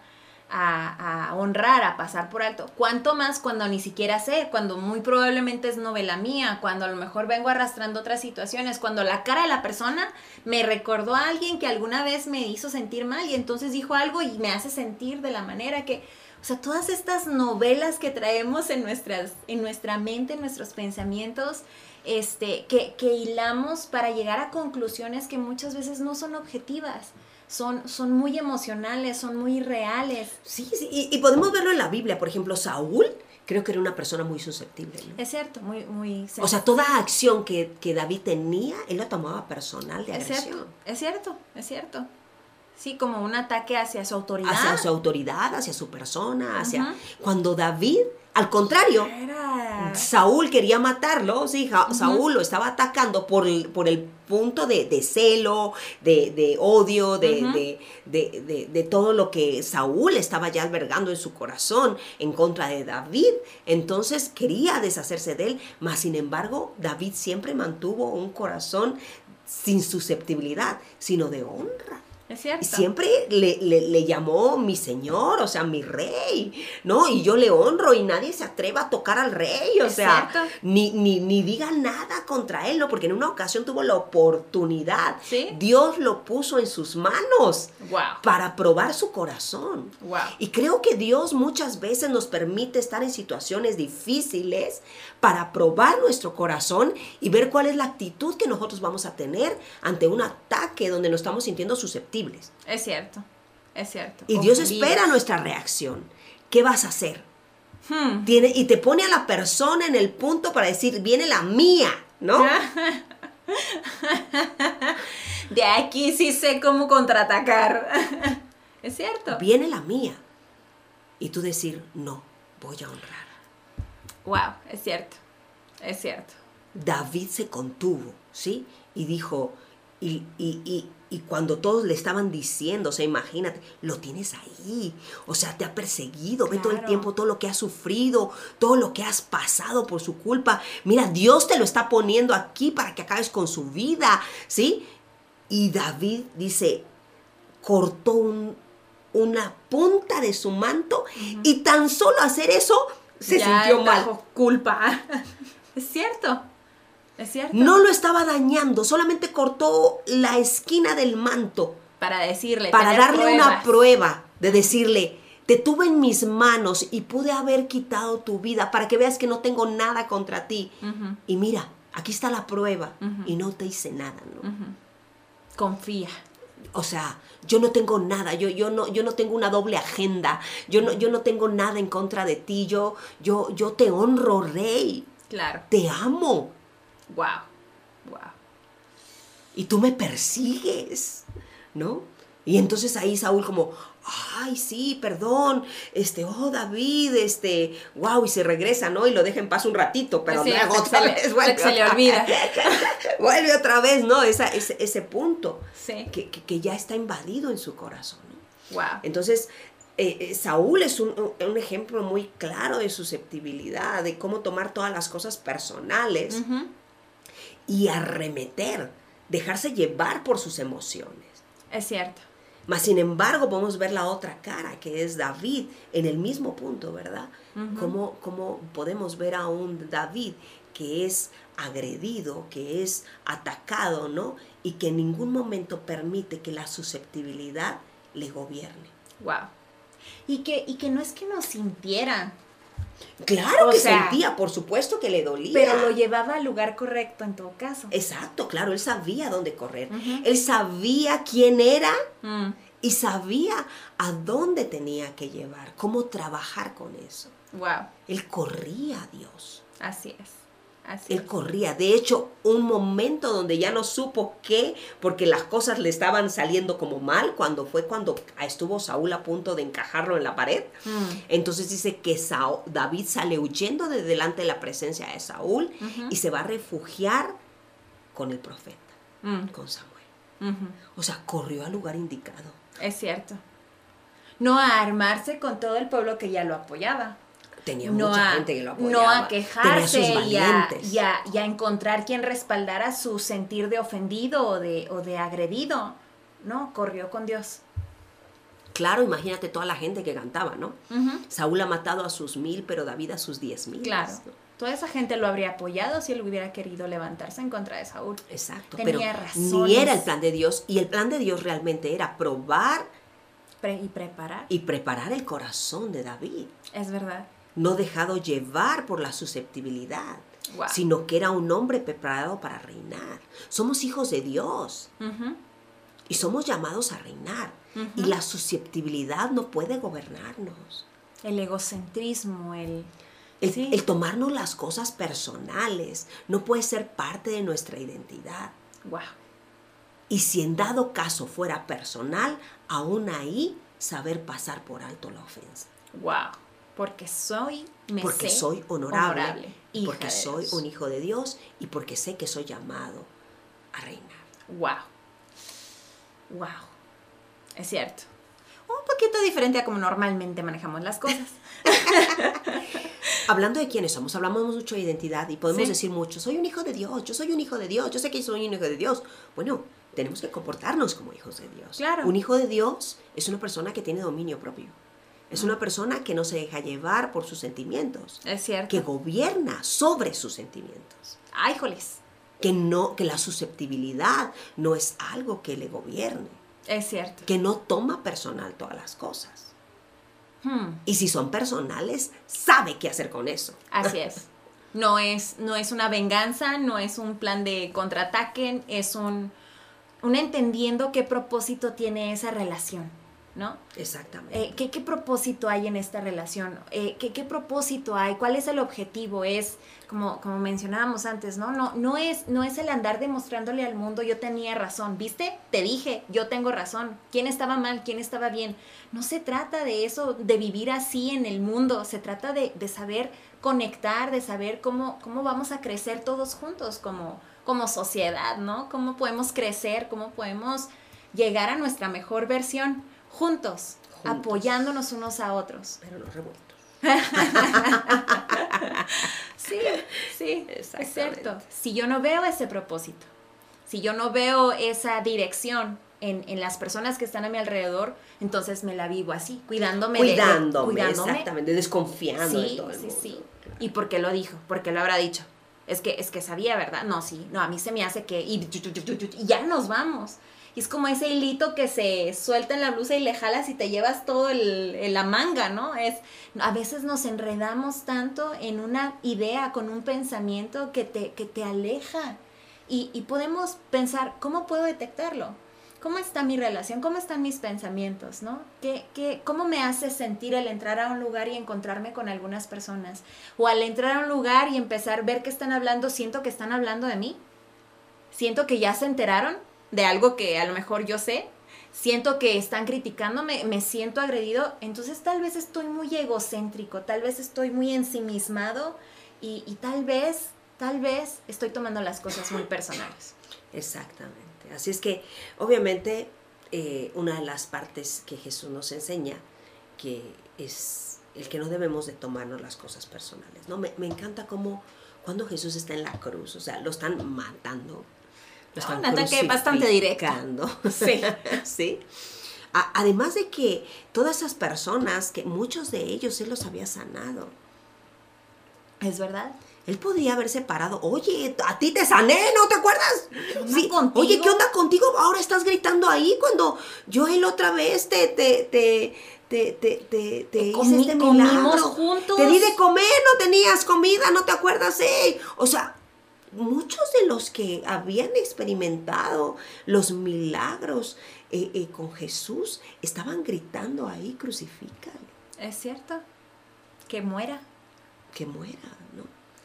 a, a, honrar, a pasar por alto. ¿Cuánto más cuando ni siquiera sé? Cuando muy probablemente es novela mía, cuando a lo mejor vengo arrastrando otras situaciones, cuando la cara de la persona me recordó a alguien que alguna vez me hizo sentir mal y entonces dijo algo y me hace sentir de la manera que... O sea, todas estas novelas que traemos en, nuestras, en nuestra mente, en nuestros pensamientos, este, que, que hilamos para llegar a conclusiones que muchas veces no son objetivas son, son muy emocionales, son muy reales. Sí, sí, y, podemos verlo en la Biblia. Por ejemplo, Saúl creo que era una persona muy susceptible. Es cierto, muy... muy o sea, toda acción que, David tenía, él la tomaba personal de es Cierto, es cierto, es cierto. Sí, como un ataque hacia su autoridad. Hacia su autoridad, hacia su persona, hacia... Cuando David, al contrario, Saúl quería matarlo, sí, Saúl lo estaba atacando por el, por el punto de, celo, de, odio, de, de, todo lo que Saúl estaba ya albergando en su corazón en contra de David. Entonces quería deshacerse de él, mas sin embargo David siempre mantuvo un corazón sin susceptibilidad, sino de honra. Y siempre le, llamó mi señor, o sea, mi rey, ¿no? Y yo le honro y nadie se atreva a tocar al rey, o sea, ni, ni, ni, diga nada contra él, ¿no? Porque en una ocasión tuvo la oportunidad. Dios lo puso en sus manos para probar su corazón. Y creo que Dios muchas veces nos permite estar en situaciones difíciles para probar nuestro corazón y ver cuál es la actitud que nosotros vamos a tener ante un ataque donde nos estamos sintiendo susceptibles. Es cierto, es cierto. Y Dios espera nuestra reacción. ¿Qué vas a hacer? Hmm. Tiene, y te pone a la persona en el punto para decir, viene la mía, ¿no? [laughs] De aquí sí sé cómo contraatacar. [laughs] es cierto. Viene la mía. Y tú decir, no, voy a honrar. Wow, es cierto, es cierto. David se contuvo, ¿sí? Y dijo, y, y, y, cuando todos le estaban diciendo, o sea, imagínate, lo tienes ahí, o sea, te ha perseguido, ve todo el tiempo todo lo que has sufrido, todo lo que has pasado por su culpa. Mira, Dios te lo está poniendo aquí para que acabes con su vida, ¿sí? Y David dice, cortó una punta de su manto y tan solo hacer eso se sintió mal. culpa. [laughs] es cierto. Es cierto. No lo estaba dañando, solamente cortó la esquina del manto. Para decirle. Para darle una prueba de decirle, te tuve en mis manos y pude haber quitado tu vida para que veas que no tengo nada contra ti. Y mira, aquí está la prueba y no te hice nada, ¿no? Confía o sea, yo no tengo nada, yo, yo, no, yo no tengo una doble agenda, yo no, yo no tengo nada en contra de ti, yo, yo, yo te honro, rey. Claro. Te amo. Wow, wow. Y tú me persigues, ¿no? Y entonces ahí Saúl como, ay, sí, perdón, este, oh, David, este, wow, y se regresa, ¿no? Y lo deja en paz un ratito, pero luego otra vez, vuelve se le olvida. [laughs] vuelve otra vez, ¿no? Esa, ese, ese punto que, que, ya está invadido en su corazón. ¿no? Wow. Entonces, eh, eh, Saúl es un, un, ejemplo muy claro de susceptibilidad, de cómo tomar todas las cosas personales y arremeter, dejarse llevar por sus emociones. Es cierto. Mas, sin embargo, podemos ver la otra cara, que es David, en el mismo punto, ¿verdad? ¿Cómo, ¿Cómo, podemos ver a un David que es agredido, que es atacado, ¿no? Y que en ningún momento permite que la susceptibilidad le gobierne. Wow. Y que, y que no es que no sintiera, Claro que sentía, por supuesto que le dolía. Pero lo llevaba al lugar correcto en todo caso. Exacto, claro, él sabía dónde correr. Él sabía quién era mm. y sabía a dónde tenía que llevar, cómo trabajar con eso. Wow. Él corría a Dios. Así es él corría. De hecho, un momento donde ya no supo qué, porque las cosas le estaban saliendo como mal, cuando fue cuando estuvo Saúl a punto de encajarlo en la pared. Mm. Entonces dice que David sale huyendo de delante de la presencia de Saúl y se va a refugiar con el profeta, mm. con Samuel. O sea, corrió al lugar indicado. Es cierto. No a armarse con todo el pueblo que ya lo apoyaba tenía mucha gente que lo apoyaba. No a quejarse y a, y, a, encontrar quien respaldara su sentir de ofendido o de, o de agredido. No, corrió con Dios. Claro, imagínate toda la gente que cantaba, ¿no? Saúl ha matado a sus mil, pero David a sus diez mil. Claro. Toda esa gente lo habría apoyado si él hubiera querido levantarse en contra de Saúl. Exacto. Tenía pero razones. Ni era el plan de Dios. Y el plan de Dios realmente era probar Pre- y preparar. y preparar el corazón de David. Es verdad. No dejado llevar por la susceptibilidad, Wow. sino que era un hombre preparado para reinar. Somos hijos de Dios y somos llamados a reinar. Y la susceptibilidad no puede gobernarnos. El egocentrismo, el... El, Sí. el tomarnos las cosas personales no puede ser parte de nuestra identidad. Wow. Y si en dado caso fuera personal, aún ahí saber pasar por alto la ofensa. Wow. Porque soy, me porque sé soy honorable, honorable, hija porque soy Dios. un hijo de Dios y porque sé que soy llamado a reinar. Wow. Wow. Es cierto. Un poquito diferente a como normalmente manejamos las cosas. [laughs] Hablando de quiénes somos, hablamos mucho de identidad y podemos Sí. decir mucho, soy un hijo de Dios, yo soy un hijo de Dios, yo sé que soy un hijo de Dios. Bueno, tenemos que comportarnos como hijos de Dios. Claro. Un hijo de Dios es una persona que tiene dominio propio. Es una persona que no se deja llevar por sus sentimientos, Es cierto. que gobierna sobre sus sentimientos. Ay, joles. Que no que la susceptibilidad no es algo que le gobierne, Es cierto. que no toma personal todas las cosas. Hmm, Y si son personales, sabe qué hacer con eso. Así es. [laughs] No es, no es una venganza, no es un plan de contraataque, es un, un entendiendo qué propósito tiene esa relación, ¿no? Exactamente. Eh, ¿qué, qué propósito hay en esta relación? Eh, ¿qué, qué propósito hay? ¿Cuál es el objetivo? Es, como, como mencionábamos antes, ¿no? No, no, es, no es el andar demostrándole al mundo yo tenía razón, ¿viste? Te dije, yo tengo razón. ¿Quién estaba mal? ¿Quién estaba bien? No se trata de eso, de vivir así en el mundo, se trata de, de saber conectar, de saber cómo, cómo vamos a crecer todos juntos como, como sociedad, ¿no? Cómo podemos crecer, cómo podemos llegar a nuestra mejor versión juntos, Juntos. apoyándonos unos a otros. Pero los revueltos. [laughs] Sí, sí, es cierto. Si yo no veo ese propósito, si yo no veo esa dirección en, en las personas que están a mi alrededor, entonces me la vivo así, cuidándome. de- de- Cuidándome, cuidándome. exactamente, desconfiando de Sí, todo el sí, mundo. sí. ¿Y por qué lo dijo? ¿Por qué lo habrá dicho? Es que, es que sabía, ¿verdad? No, sí, no, a mí se me hace que... Y, y ya nos vamos. Y es como ese hilito que se suelta en la blusa y le jalas y te llevas todo el, la manga, ¿no? Es, a veces nos enredamos tanto en una idea, con un pensamiento que te, que te aleja. Y, y podemos pensar, ¿cómo puedo detectarlo? ¿Cómo está mi relación? ¿Cómo están mis pensamientos? ¿no? ¿Qué, qué, ¿Cómo me hace sentir el entrar a un lugar y encontrarme con algunas personas? O al entrar a un lugar y empezar a ver que están hablando, siento que están hablando de mí. Siento que ya se enteraron de algo que a lo mejor yo sé. Siento que están criticándome, me siento agredido. Entonces tal vez estoy muy egocéntrico, tal vez estoy muy ensimismado y, y tal vez, tal vez estoy tomando las cosas muy personales. Exactamente. Así es que, obviamente, eh, una de las partes que Jesús nos enseña, que es el que no debemos de tomarnos las cosas personales. ¿no? Me, me encanta cómo cuando Jesús está en la cruz, o sea, lo están matando. Están un ataque bastante directo. Sí. [laughs] ¿Sí? A- además de que todas esas personas, que muchos de ellos Él los había sanado. ¿Es verdad? Él podría haberse parado, oye, a ti te sané, ¿no te acuerdas? Sí, contigo? Oye, ¿qué onda contigo? Ahora estás gritando ahí cuando yo él otra vez te, te, te, te, te, te, te hice Comi- este milagro. juntos. Te di de comer, no tenías comida, ¿no te acuerdas? ey? O sea, muchos de los que habían experimentado los milagros eh, eh, con Jesús estaban gritando ahí, crucifícale, ¿Es cierto? Que muera. que muera, ¿no?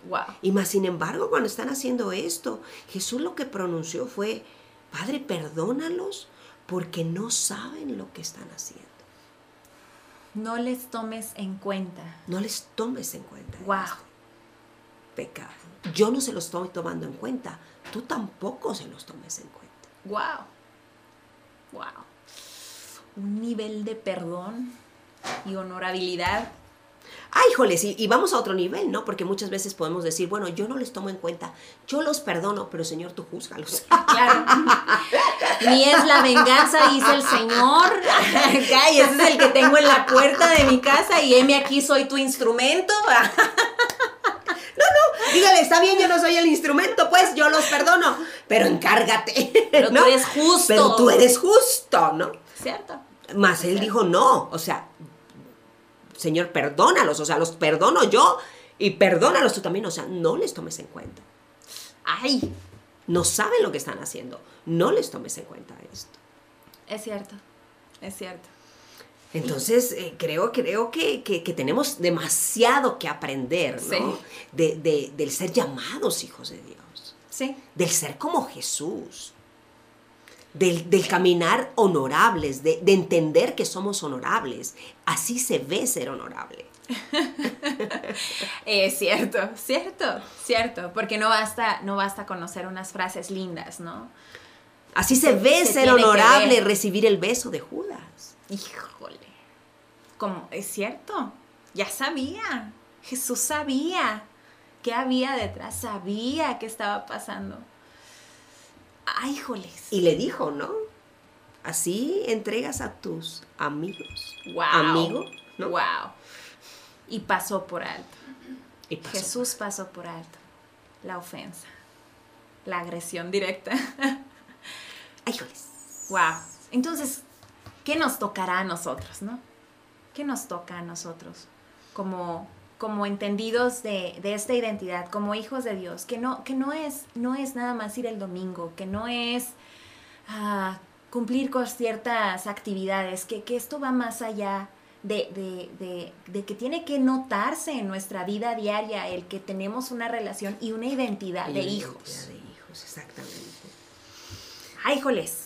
Wow. Y más sin embargo, cuando están haciendo esto, Jesús lo que pronunció fue, Padre, perdónalos porque no saben lo que están haciendo. No les tomes en cuenta. No les tomes en cuenta. Wow. Pecado. Yo no se los estoy tomando en cuenta. Tú tampoco se los tomes en cuenta. Wow. Wow. Un nivel de perdón y honorabilidad. Ay, joles, y, y vamos a otro nivel, ¿no? Porque muchas veces podemos decir, bueno, yo no les tomo en cuenta, yo los perdono, pero Señor, tú júzgalos. [laughs] Claro. Ni es la venganza, dice el Señor. [laughs] y ese es el que tengo en la puerta de mi casa y heme aquí soy tu instrumento. [laughs] No, no, dígale, está bien, yo no soy el instrumento, pues yo los perdono, pero encárgate. Pero tú eres justo. Pero tú eres justo, ¿no? Cierto. Más él dijo, no, o sea, Señor, perdónalos, o sea, los perdono yo y perdónalos tú también, o sea, no les tomes en cuenta. Ay, No saben lo que están haciendo, no les tomes en cuenta esto. es cierto, es cierto. Entonces, eh, creo, creo que, que- que tenemos demasiado que aprender, ¿no? Sí. De, de- del ser llamados hijos de Dios, Sí, del ser como Jesús, del, del caminar honorables, de, de entender que somos honorables. Así se ve ser honorable. es [laughs] cierto, cierto, cierto. Porque no basta, no basta conocer unas frases lindas, ¿no? Así se ve Se ser honorable recibir el beso de Judas. Híjole. Como, es cierto, ya sabía. Jesús sabía qué había detrás, sabía qué estaba pasando. Ay, híjoles. Y le dijo, ¿no? Así entregas a tus amigos. Wow. Amigo, ¿no? Wow. Y pasó por alto. Y pasó. Jesús pasó por alto la ofensa, la agresión directa. Ay, híjoles. wow. Entonces, ¿qué nos tocará a nosotros, no? ¿Qué nos toca a nosotros como, como entendidos de, de esta identidad, como hijos de Dios? Que no, que no es, no es nada más ir el domingo, que no es ah, cumplir con ciertas actividades, que, que esto va más allá de, de- de- de que tiene que notarse en nuestra vida diaria el que tenemos una relación y una identidad de hijos. De hijos, exactamente. Ay, híjoles.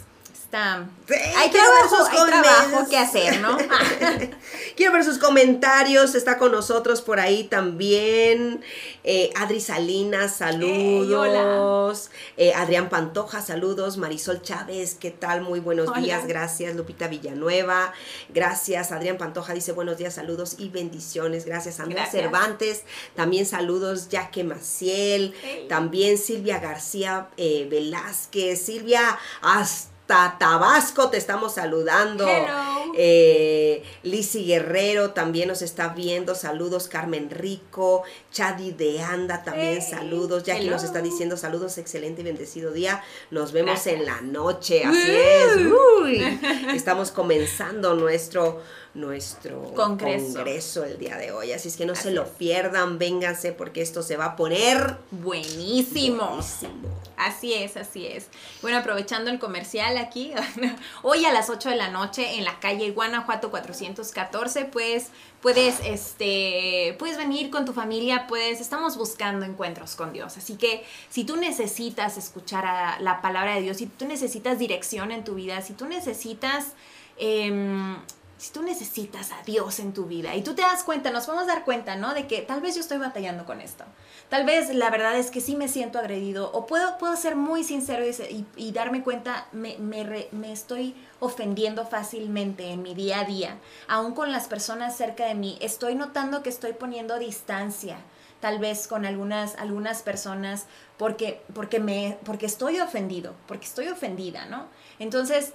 Está... Sí, hay quiero ver trabajo, sus hay trabajo que hacer, ¿no? [laughs] Quiero ver sus comentarios. Está con nosotros por ahí también. eh, Adri Salinas, saludos. Eh, Adrián Pantoja, saludos. Marisol Chávez, ¿qué tal? Muy buenos Hola. días. Gracias. Lupita Villanueva, gracias. Adrián Pantoja dice buenos días, saludos y bendiciones. Gracias. Andrea Gracias. Cervantes, también saludos. Jaque Maciel, Hey. también Silvia García eh, Velázquez. Silvia, hasta Tabasco te estamos saludando. Hello. Eh, Lizzy Guerrero también nos está viendo. Saludos, Carmen Rico. Chadi de Anda también Hey, saludos. Jackie hello. nos está diciendo saludos, excelente y bendecido día. Nos vemos Gracias. en la noche, así es. Uy, estamos comenzando nuestro nuestro Congreso. congreso el día de hoy. Así es que no se lo pierdan, vénganse porque esto se va a poner Buenísimo. buenísimo. Así es, así es. Bueno, aprovechando el comercial aquí, [laughs] hoy a las 8 de la noche en la calle Guanajuato 414, pues puedes, este, puedes venir con tu familia, pues estamos buscando encuentros con Dios. Así que si tú necesitas escuchar a la palabra de Dios, si tú necesitas dirección en tu vida, si tú necesitas... em, si tú necesitas a Dios en tu vida y tú te das cuenta, nos a dar cuenta, ¿no? De que tal vez yo estoy batallando con esto. Tal vez la verdad es que sí me siento agredido o puedo, puedo ser muy sincero y, y- darme cuenta, me, me me estoy ofendiendo fácilmente en mi día a día, aún con las personas cerca de mí. Estoy notando que estoy poniendo distancia tal vez con algunas, algunas personas porque, porque, me, porque estoy ofendido, porque estoy ofendida, ¿no? Entonces,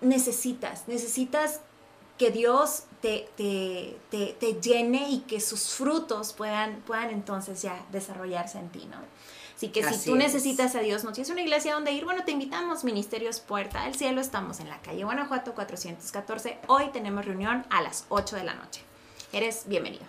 necesitas, necesitas que Dios te, te, te, te llene y que sus frutos puedan, puedan entonces ya desarrollarse en ti, ¿no? Así que Así si tú es. necesitas a Dios, no tienes una iglesia donde ir, bueno, te invitamos, Ministerios Puerta del Cielo, estamos en la calle Guanajuato 414, hoy tenemos reunión a las 8 de la noche. Eres bienvenido.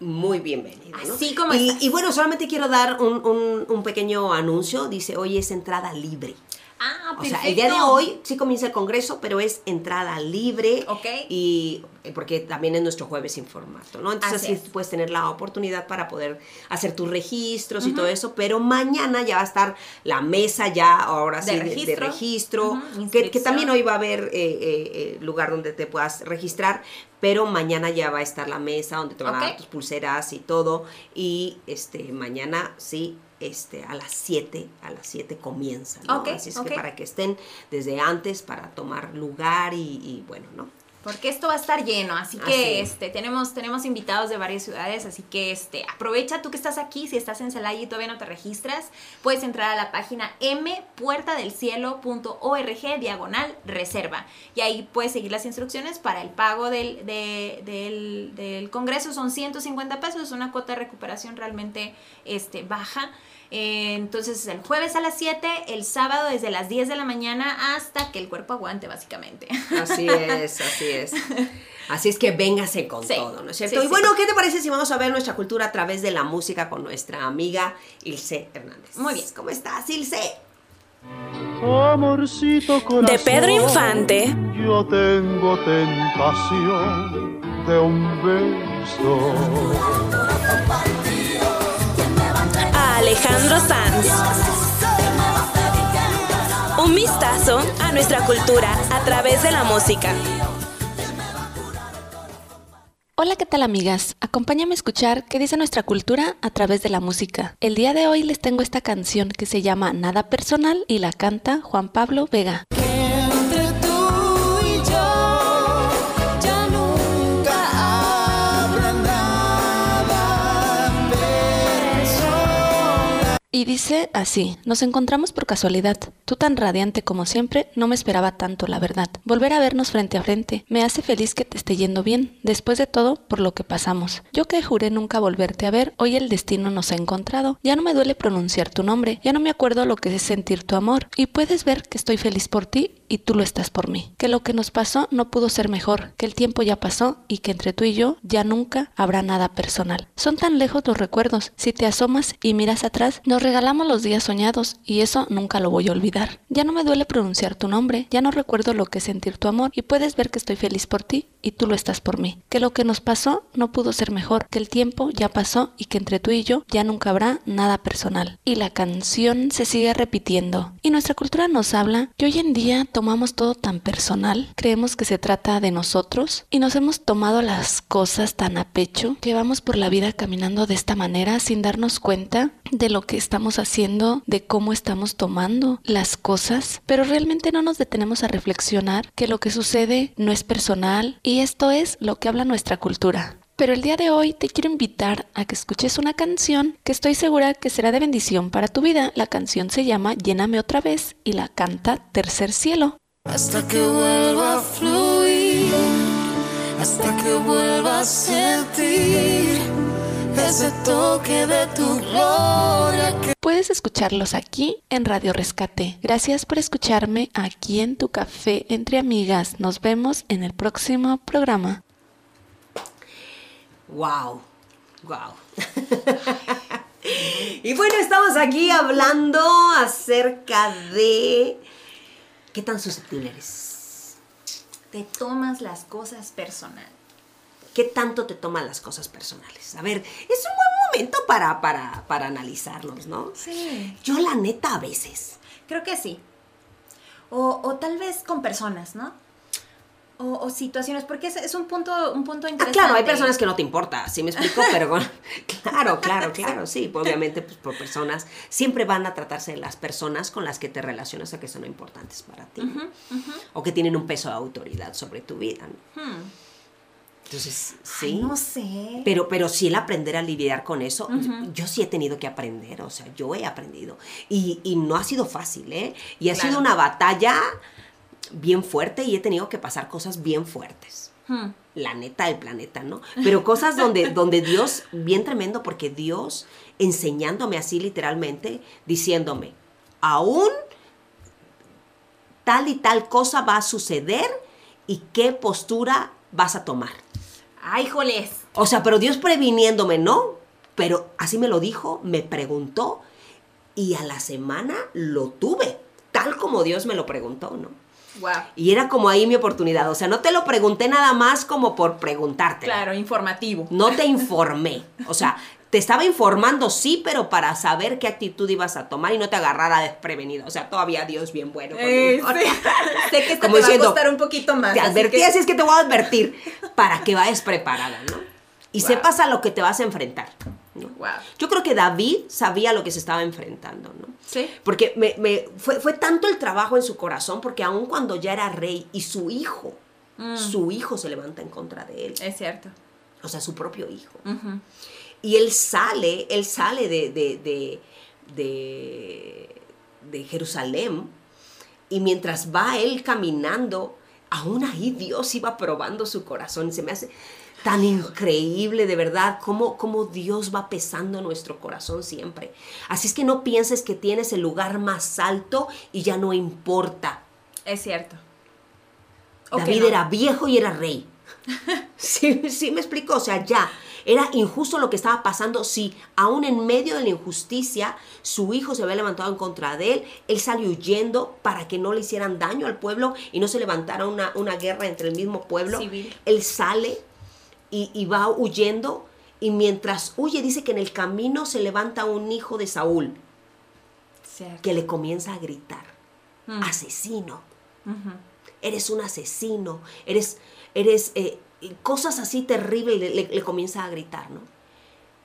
Muy bienvenido. ¿no? Así como y, y bueno, solamente quiero dar un, un- un pequeño anuncio. Dice, hoy es entrada libre. Ah, O sea, el día de hoy sí comienza el congreso, pero es entrada libre. Ok. Y porque también es nuestro jueves sin formato, ¿no? Entonces Así así es. puedes tener la oportunidad para poder hacer tus registros y todo eso, pero mañana ya va a estar la mesa ya, ahora De sí, de- de registro. que- también hoy va a haber eh, eh, eh, lugar donde te puedas registrar, pero mañana ya va a estar la mesa donde te van a dar tus pulseras y todo, y este mañana sí este, a las 7, a las 7 comienza, ¿no? Así es que para que estén desde antes para tomar lugar y, y bueno, ¿no? Porque esto va a estar lleno, así que este este tenemos tenemos invitados de varias ciudades, así que este aprovecha tú que estás aquí, si estás en Celaya y todavía no te registras, puedes entrar a la página mpuertadelcielo.org diagonal reserva y ahí puedes seguir las instrucciones para el pago del, del, del congreso, son 150 pesos, una cuota de recuperación realmente este, baja. Eh, entonces el jueves a las 7, el sábado desde las 10 de la mañana hasta que el cuerpo aguante básicamente. Así es, así es. Así es que véngase con todo, ¿no es cierto? y bueno, ¿qué te parece si vamos a ver nuestra cultura a través de la música con nuestra amiga Ilse Hernández? Muy bien. ¿Cómo estás, Ilse? Amorcito corazón, de Pedro Infante. Yo tengo tentación de un beso. Alejandro Sanz. Un vistazo a nuestra cultura a través de la música. Hola, ¿qué tal amigas? Acompáñame a escuchar qué dice nuestra cultura a través de la música. El día de hoy les tengo esta canción que se llama Nada Personal y la canta Juan Pablo Vega. Y dice así, nos encontramos por casualidad. Tú tan radiante como siempre, no me esperaba tanto, la verdad. Volver a vernos frente a frente me hace feliz que te esté yendo bien, después de todo, por lo que pasamos. Yo que juré nunca volverte a ver, hoy el destino nos ha encontrado. Ya no me duele pronunciar tu nombre, ya no me acuerdo lo que es sentir tu amor, y puedes ver que estoy feliz por ti y tú lo estás por mí. Que lo que nos pasó no pudo ser mejor, que el tiempo ya pasó y que entre tú y yo ya nunca habrá nada personal. Son tan lejos los recuerdos, si te asomas y miras atrás, nos regalamos los días soñados y eso nunca lo voy a olvidar. Ya no me duele pronunciar tu nombre, ya no recuerdo lo que es sentir tu amor y puedes ver que estoy feliz por ti y tú lo estás por mí. Que lo que nos pasó no pudo ser mejor, que el tiempo ya pasó y que entre tú y yo ya nunca habrá nada personal. Y la canción se sigue repitiendo. Y nuestra cultura nos habla que hoy en día tomamos todo tan personal, creemos que se trata de nosotros y nos hemos tomado las cosas tan a pecho que vamos por la vida caminando de esta manera sin darnos cuenta de lo que estamos haciendo, de cómo estamos tomando las cosas, pero realmente no nos detenemos a reflexionar que lo que sucede no es personal y esto es lo que habla nuestra cultura. Pero el día de hoy te quiero invitar a que escuches una canción que estoy segura que será de bendición para tu vida. La canción se llama Lléname otra vez y la canta Tercer Cielo. Hasta que vuelva a fluir, hasta que vuelva a sentir ese toque de tu gloria. Puedes escucharlos aquí en Radio Rescate. Gracias por escucharme aquí en tu café entre amigas. Nos vemos en el próximo programa. Wow, wow. [laughs] y bueno, estamos aquí hablando acerca de ¿Qué tan susceptible eres? Te tomas las cosas personal. ¿Qué tanto te toman las cosas personales? A ver, es un buen momento para, para, para analizarlos, ¿no? Sí. Yo la neta a veces. Creo que sí. O, o tal vez con personas, ¿no? O, situaciones, porque es, un punto un punto interesante. Ah, claro, hay personas que no te importa, ¿sí me explico? Pero bueno, [laughs] [laughs] claro, claro, claro, sí, obviamente pues por personas, siempre van a tratarse de las personas con las que te relacionas a que son importantes para ti, o que tienen un peso de autoridad sobre tu vida, ¿no? Hmm. Entonces, sí. no sé. Pero, pero sí el aprender a lidiar con eso, yo, sí he tenido que aprender, o sea, yo he aprendido. Y, y no ha sido fácil, ¿eh? Y ha sido una batalla bien fuerte y he tenido que pasar cosas bien fuertes. Hmm. La neta del planeta, ¿no? Pero cosas donde, [laughs] donde Dios, bien tremendo, porque Dios enseñándome así literalmente, diciéndome, aún tal y tal cosa va a suceder y qué postura vas a tomar. ¡Ay, joles! O sea, pero Dios previniéndome, ¿no? Pero así me lo dijo, me preguntó y a la semana lo tuve, tal como Dios me lo preguntó, ¿no? Y era como ahí mi oportunidad. O sea, no te lo pregunté nada más como por preguntarte. Claro, informativo. No te informé. O sea, te estaba informando, sí, pero para saber qué actitud ibas a tomar y no te agarrara desprevenido. O sea, todavía Dios bien bueno. Eh, [laughs] sé que esto te va a costar un poquito más. Te advertí, así, es que te voy a advertir para que vayas preparada, ¿no? Y sepas a lo que te vas a enfrentar. Yo creo que David sabía lo que se estaba enfrentando, ¿no? Sí. Porque me, fue, fue, tanto el trabajo en su corazón, porque aun cuando ya era rey y su hijo su hijo se levanta en contra de él. Es cierto. O sea, su propio hijo. Y él sale, él sale de, de, de, de, de Jerusalén y mientras va él caminando, aún ahí Dios iba probando su corazón. Se me hace tan increíble, de verdad, cómo, cómo Dios va pesando nuestro corazón siempre. Así es que no pienses que tienes el lugar más alto y ya no importa. Es cierto. David no. era viejo y era rey. [laughs] sí, sí me explico, o sea, ya. Era injusto lo que estaba pasando. Sí, aún en medio de la injusticia, su hijo se había levantado en contra de él. Él salió huyendo para que no le hicieran daño al pueblo y no se levantara una, una guerra entre el mismo pueblo. Civil. Él sale y, y va huyendo. Y mientras huye, dice que en el camino se levanta un hijo de Saúl Cierto. que le comienza a gritar: Mm. Asesino eres un asesino, eres, eres, eh, cosas así terribles le, le- le comienza a gritar, ¿no?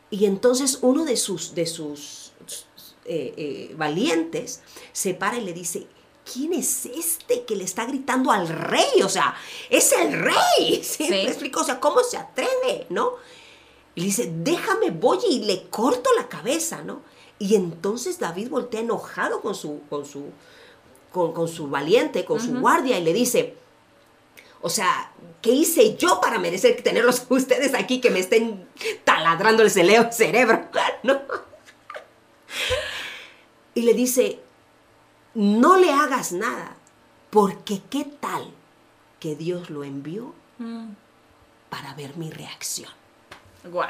Y entonces uno de sus, de sus eh, eh, valientes se para y le dice, ¿quién es este que le está gritando al rey? O sea, es el rey, [laughs] ¿sí? Sí. ¿Me explico? O sea, ¿cómo se atreve, no? Y le dice, déjame, voy y le corto la cabeza, ¿no? Y entonces David voltea enojado con su, con su, con, con su valiente, con su guardia, y le dice, o sea, ¿qué hice yo para merecer tenerlos [laughs] ustedes aquí que me estén taladrando el cerebro? [laughs] ¿No? Y le dice, no le hagas nada, porque qué tal que Dios lo envió Mm. para ver mi reacción. Guau.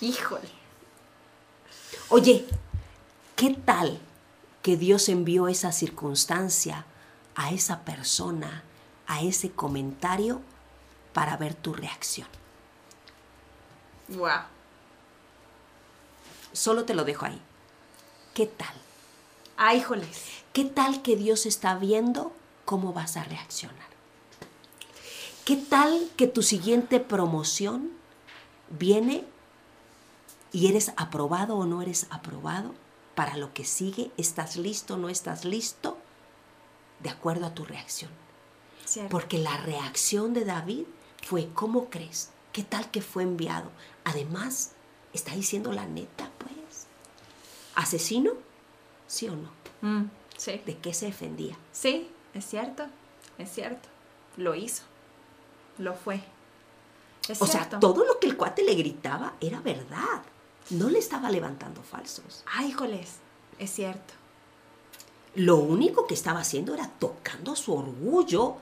Híjole. Oye, ¿qué tal que Dios envió esa circunstancia a esa persona, a ese comentario, para ver tu reacción? Guau. Solo te lo dejo ahí. ¿Qué tal? Ay, híjoles. ¿Qué tal que Dios está viendo cómo vas a reaccionar? ¿Qué tal que tu siguiente promoción viene y eres aprobado o no eres aprobado para lo que sigue? ¿Estás listo o no estás listo? De acuerdo a tu reacción. Cierto. Porque la reacción de David fue, ¿cómo crees? ¿Qué tal que fue enviado? Además, está diciendo la neta, pues. ¿Asesino? ¿Sí o no? Mm, sí. ¿De qué se defendía? Sí, es cierto. Es cierto. Lo hizo. Lo fue. Es O cierto. sea, todo lo que el cuate le gritaba era verdad. No le estaba levantando falsos. Ay, híjoles. Es cierto. Lo único que estaba haciendo era tocando su orgullo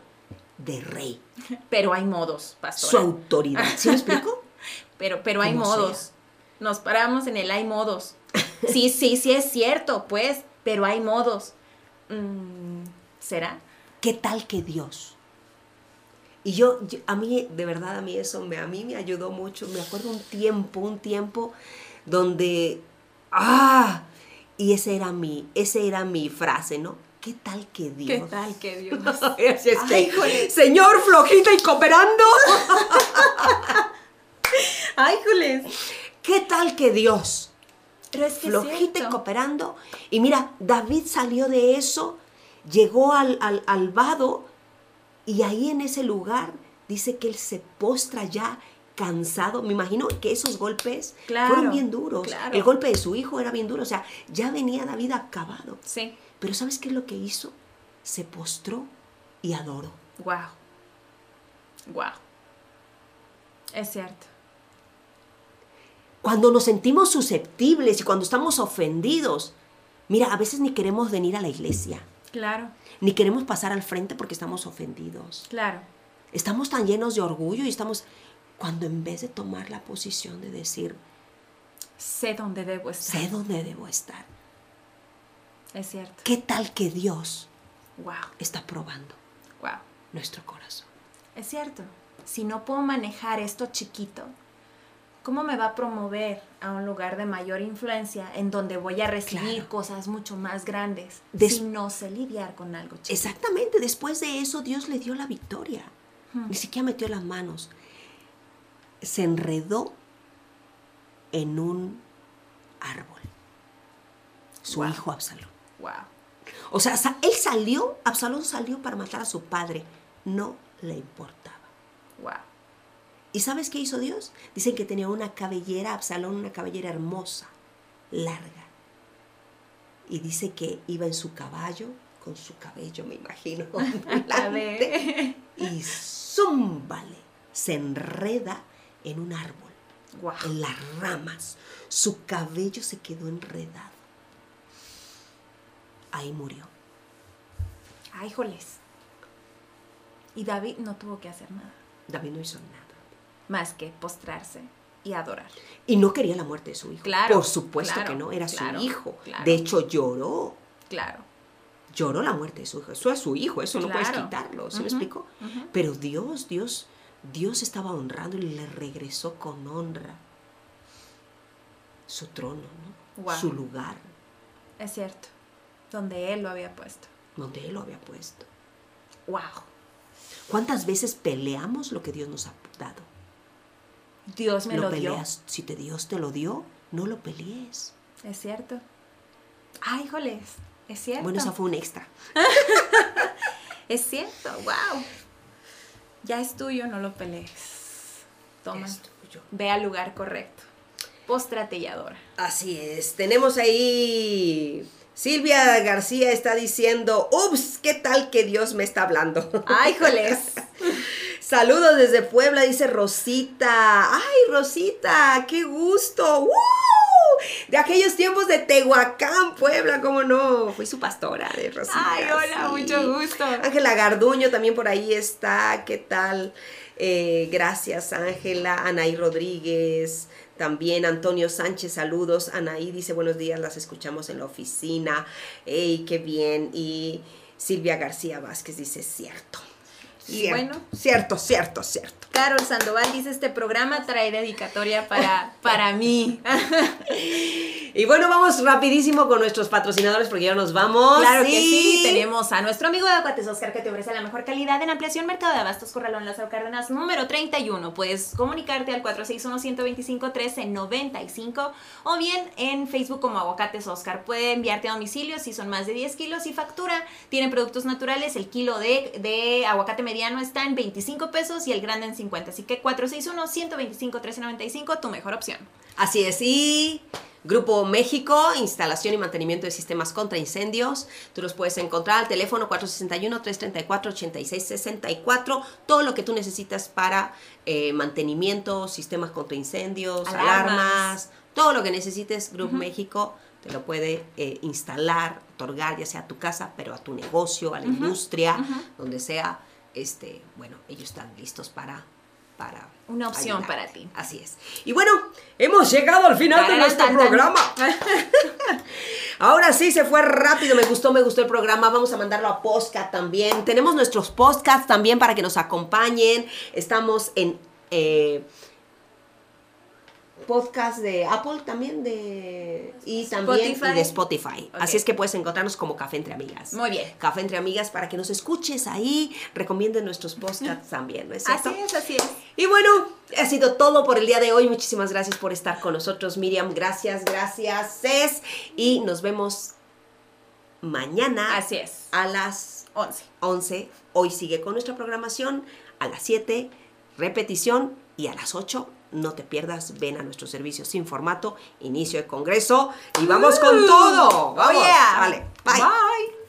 de rey, [laughs] Pero hay modos, su pastora. autoridad. ¿Sí me explico? [laughs] Pero, pero hay Como modos. sea. Nos paramos en el hay modos. [laughs] Sí, sí, sí es cierto, pues, pero hay modos. Mm, ¿Será? ¿Qué tal que Dios? Y yo, yo- a mí, de verdad, a mí eso me, a mí me ayudó mucho. Me acuerdo un tiempo, un tiempo donde, ah, y ese era mi, ese era mi frase, ¿no? ¿Qué tal que Dios? ¿Qué tal que Dios? [laughs] Es que, Ay, híjole. señor flojita y cooperando. [laughs] ¡Ay, Jules! [laughs] ¿Qué tal que Dios? Pero es que flojita y cooperando. Y mira, David salió de eso, llegó al, al, al vado y ahí en ese lugar dice que él se postra ya cansado. Me imagino que esos golpes Claro, fueron bien duros. claro. El golpe de su hijo era bien duro. O sea, ya venía David acabado. Sí. Pero ¿sabes qué es lo que hizo? Se postró y adoró. Wow. Wow. Es cierto. Cuando nos sentimos susceptibles y cuando estamos ofendidos, mira, a veces ni queremos venir a la iglesia. Claro, Ni queremos pasar al frente porque estamos ofendidos. claro. Estamos tan llenos de orgullo y estamos cuando en vez de tomar la posición de decir, Sé dónde debo estar. sé dónde debo estar. Es cierto. ¿Qué tal que Dios Wow. está probando Wow. nuestro corazón? Es cierto. Si no puedo manejar esto chiquito, ¿cómo me va a promover a un lugar de mayor influencia en donde voy a recibir Claro. cosas mucho más grandes Des- si no sé lidiar con algo chiquito? Exactamente, después de eso Dios le dio la victoria. Ni siquiera metió las manos. Se enredó en un árbol. Su Wow. hijo Absalón. Wow. O sea, él salió, Absalón salió para matar a su padre, no le importaba. Wow. ¿Y sabes qué hizo Dios? Dicen que tenía una cabellera, Absalón, una cabellera hermosa, larga. Y dice que iba en su caballo, con su cabello, me imagino, [laughs] [laughs] ondulante, y zúmbale, se enreda en un árbol, Wow. en las ramas. Su cabello se quedó enredado. Ahí murió. Ay, joles. Y David no tuvo que hacer nada. David no hizo nada. Más que postrarse y adorar. Y no quería la muerte de su hijo. Claro, Por supuesto claro, que no, era claro, su hijo. claro. De hecho, lloró. Claro. Lloró la muerte de su hijo. Eso es su hijo, eso no puedes quitarlo. ¿Sí me explico? Pero Dios, Dios, Dios estaba honrando y le regresó con honra su trono, ¿no? Su lugar Es cierto. Donde él lo había puesto. donde Él lo había puesto. Wow. ¿Cuántas veces peleamos lo que Dios nos ha dado? Dios me lo, dio. peleas. Si te Dios te lo dio, no lo pelees. Es cierto. Ay, joles. Es cierto. Bueno, esa fue un extra. [laughs] Es cierto. Wow. Ya es tuyo, no lo pelees. Toma. Es tuyo. Ve al lugar correcto. Adora. Así es. Tenemos ahí. Silvia García está diciendo, ups, ¿qué tal que Dios me está hablando? Ay, joles. [laughs] Saludos desde Puebla, dice Rosita. Ay, Rosita, qué gusto. ¡Woo! De aquellos tiempos de Tehuacán, Puebla, ¿cómo no? Fui su pastora de Rosita. Ay, hola, sí. mucho gusto. Ángela Garduño también por ahí está. ¿Qué tal? Eh, gracias, Ángela. Anaí Rodríguez. También Antonio Sánchez, saludos. Anaí dice buenos días, las escuchamos en la oficina. ¡Ey, qué bien! Y Silvia García Vázquez dice cierto. Y bueno. cierto, cierto, cierto. Carol Sandoval dice, este programa trae dedicatoria para, para mí. [laughs] Y bueno, vamos rapidísimo con nuestros patrocinadores porque ya nos vamos. Claro que sí, tenemos a nuestro amigo de Aguates Oscar que te ofrece la mejor calidad en ampliación Mercado de Abastos Corralón Lázaro Cárdenas número 31. Puedes comunicarte al 461-125-1395 o bien en Facebook como Aguacates Oscar. Puede enviarte a domicilio si son más de 10 kilos y factura. Tienen productos naturales, el kilo de, de aguacate mediano está en 25 pesos y el grande en 50. Así que 461-125-1395, tu mejor opción. Así es, y Grupo México, instalación y mantenimiento de sistemas contra incendios. Tú los puedes encontrar al teléfono 461-334-8664. Todo lo que tú necesitas para eh, mantenimiento, sistemas contra incendios, Alarmas. alarmas, todo lo que necesites, Grupo México te lo puede eh, instalar, otorgar, ya sea a tu casa, pero a tu negocio, a la industria, donde sea. Este, bueno, ellos están listos para para Una opción para ti. Así es. Y bueno, hemos llegado al final de nuestro tan, tan. programa. [laughs] [laughs] Ahora sí se fue rápido, me gustó, me gustó el programa. Vamos a mandarlo a podcast también. Tenemos nuestros podcasts también para que nos acompañen. Estamos en eh, podcast de Apple también de y también Spotify. y de Spotify. Así es que puedes encontrarnos como Café entre Amigas. Muy bien. Café entre Amigas para que nos escuches ahí, recomienden nuestros podcasts [laughs] también, ¿no es cierto? Así es, así es. Y bueno, ha sido todo por el día de hoy. Muchísimas gracias por estar con nosotros, Miriam. Gracias, gracias, Cés. Y nos vemos mañana Así es. a las 11. 11. Hoy sigue con nuestra programación. A las 7, repetición. Y a las 8, no te pierdas. Ven a nuestro servicio sin formato. Inicio de congreso. Y vamos con todo. Vamos. Oh, yeah. Vale. Bye. Bye.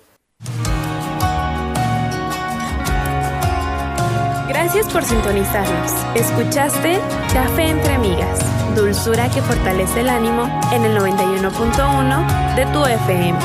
Gracias por sintonizarnos. Escuchaste Café entre Amigas, dulzura que fortalece el ánimo en el 91.1 de tu FM.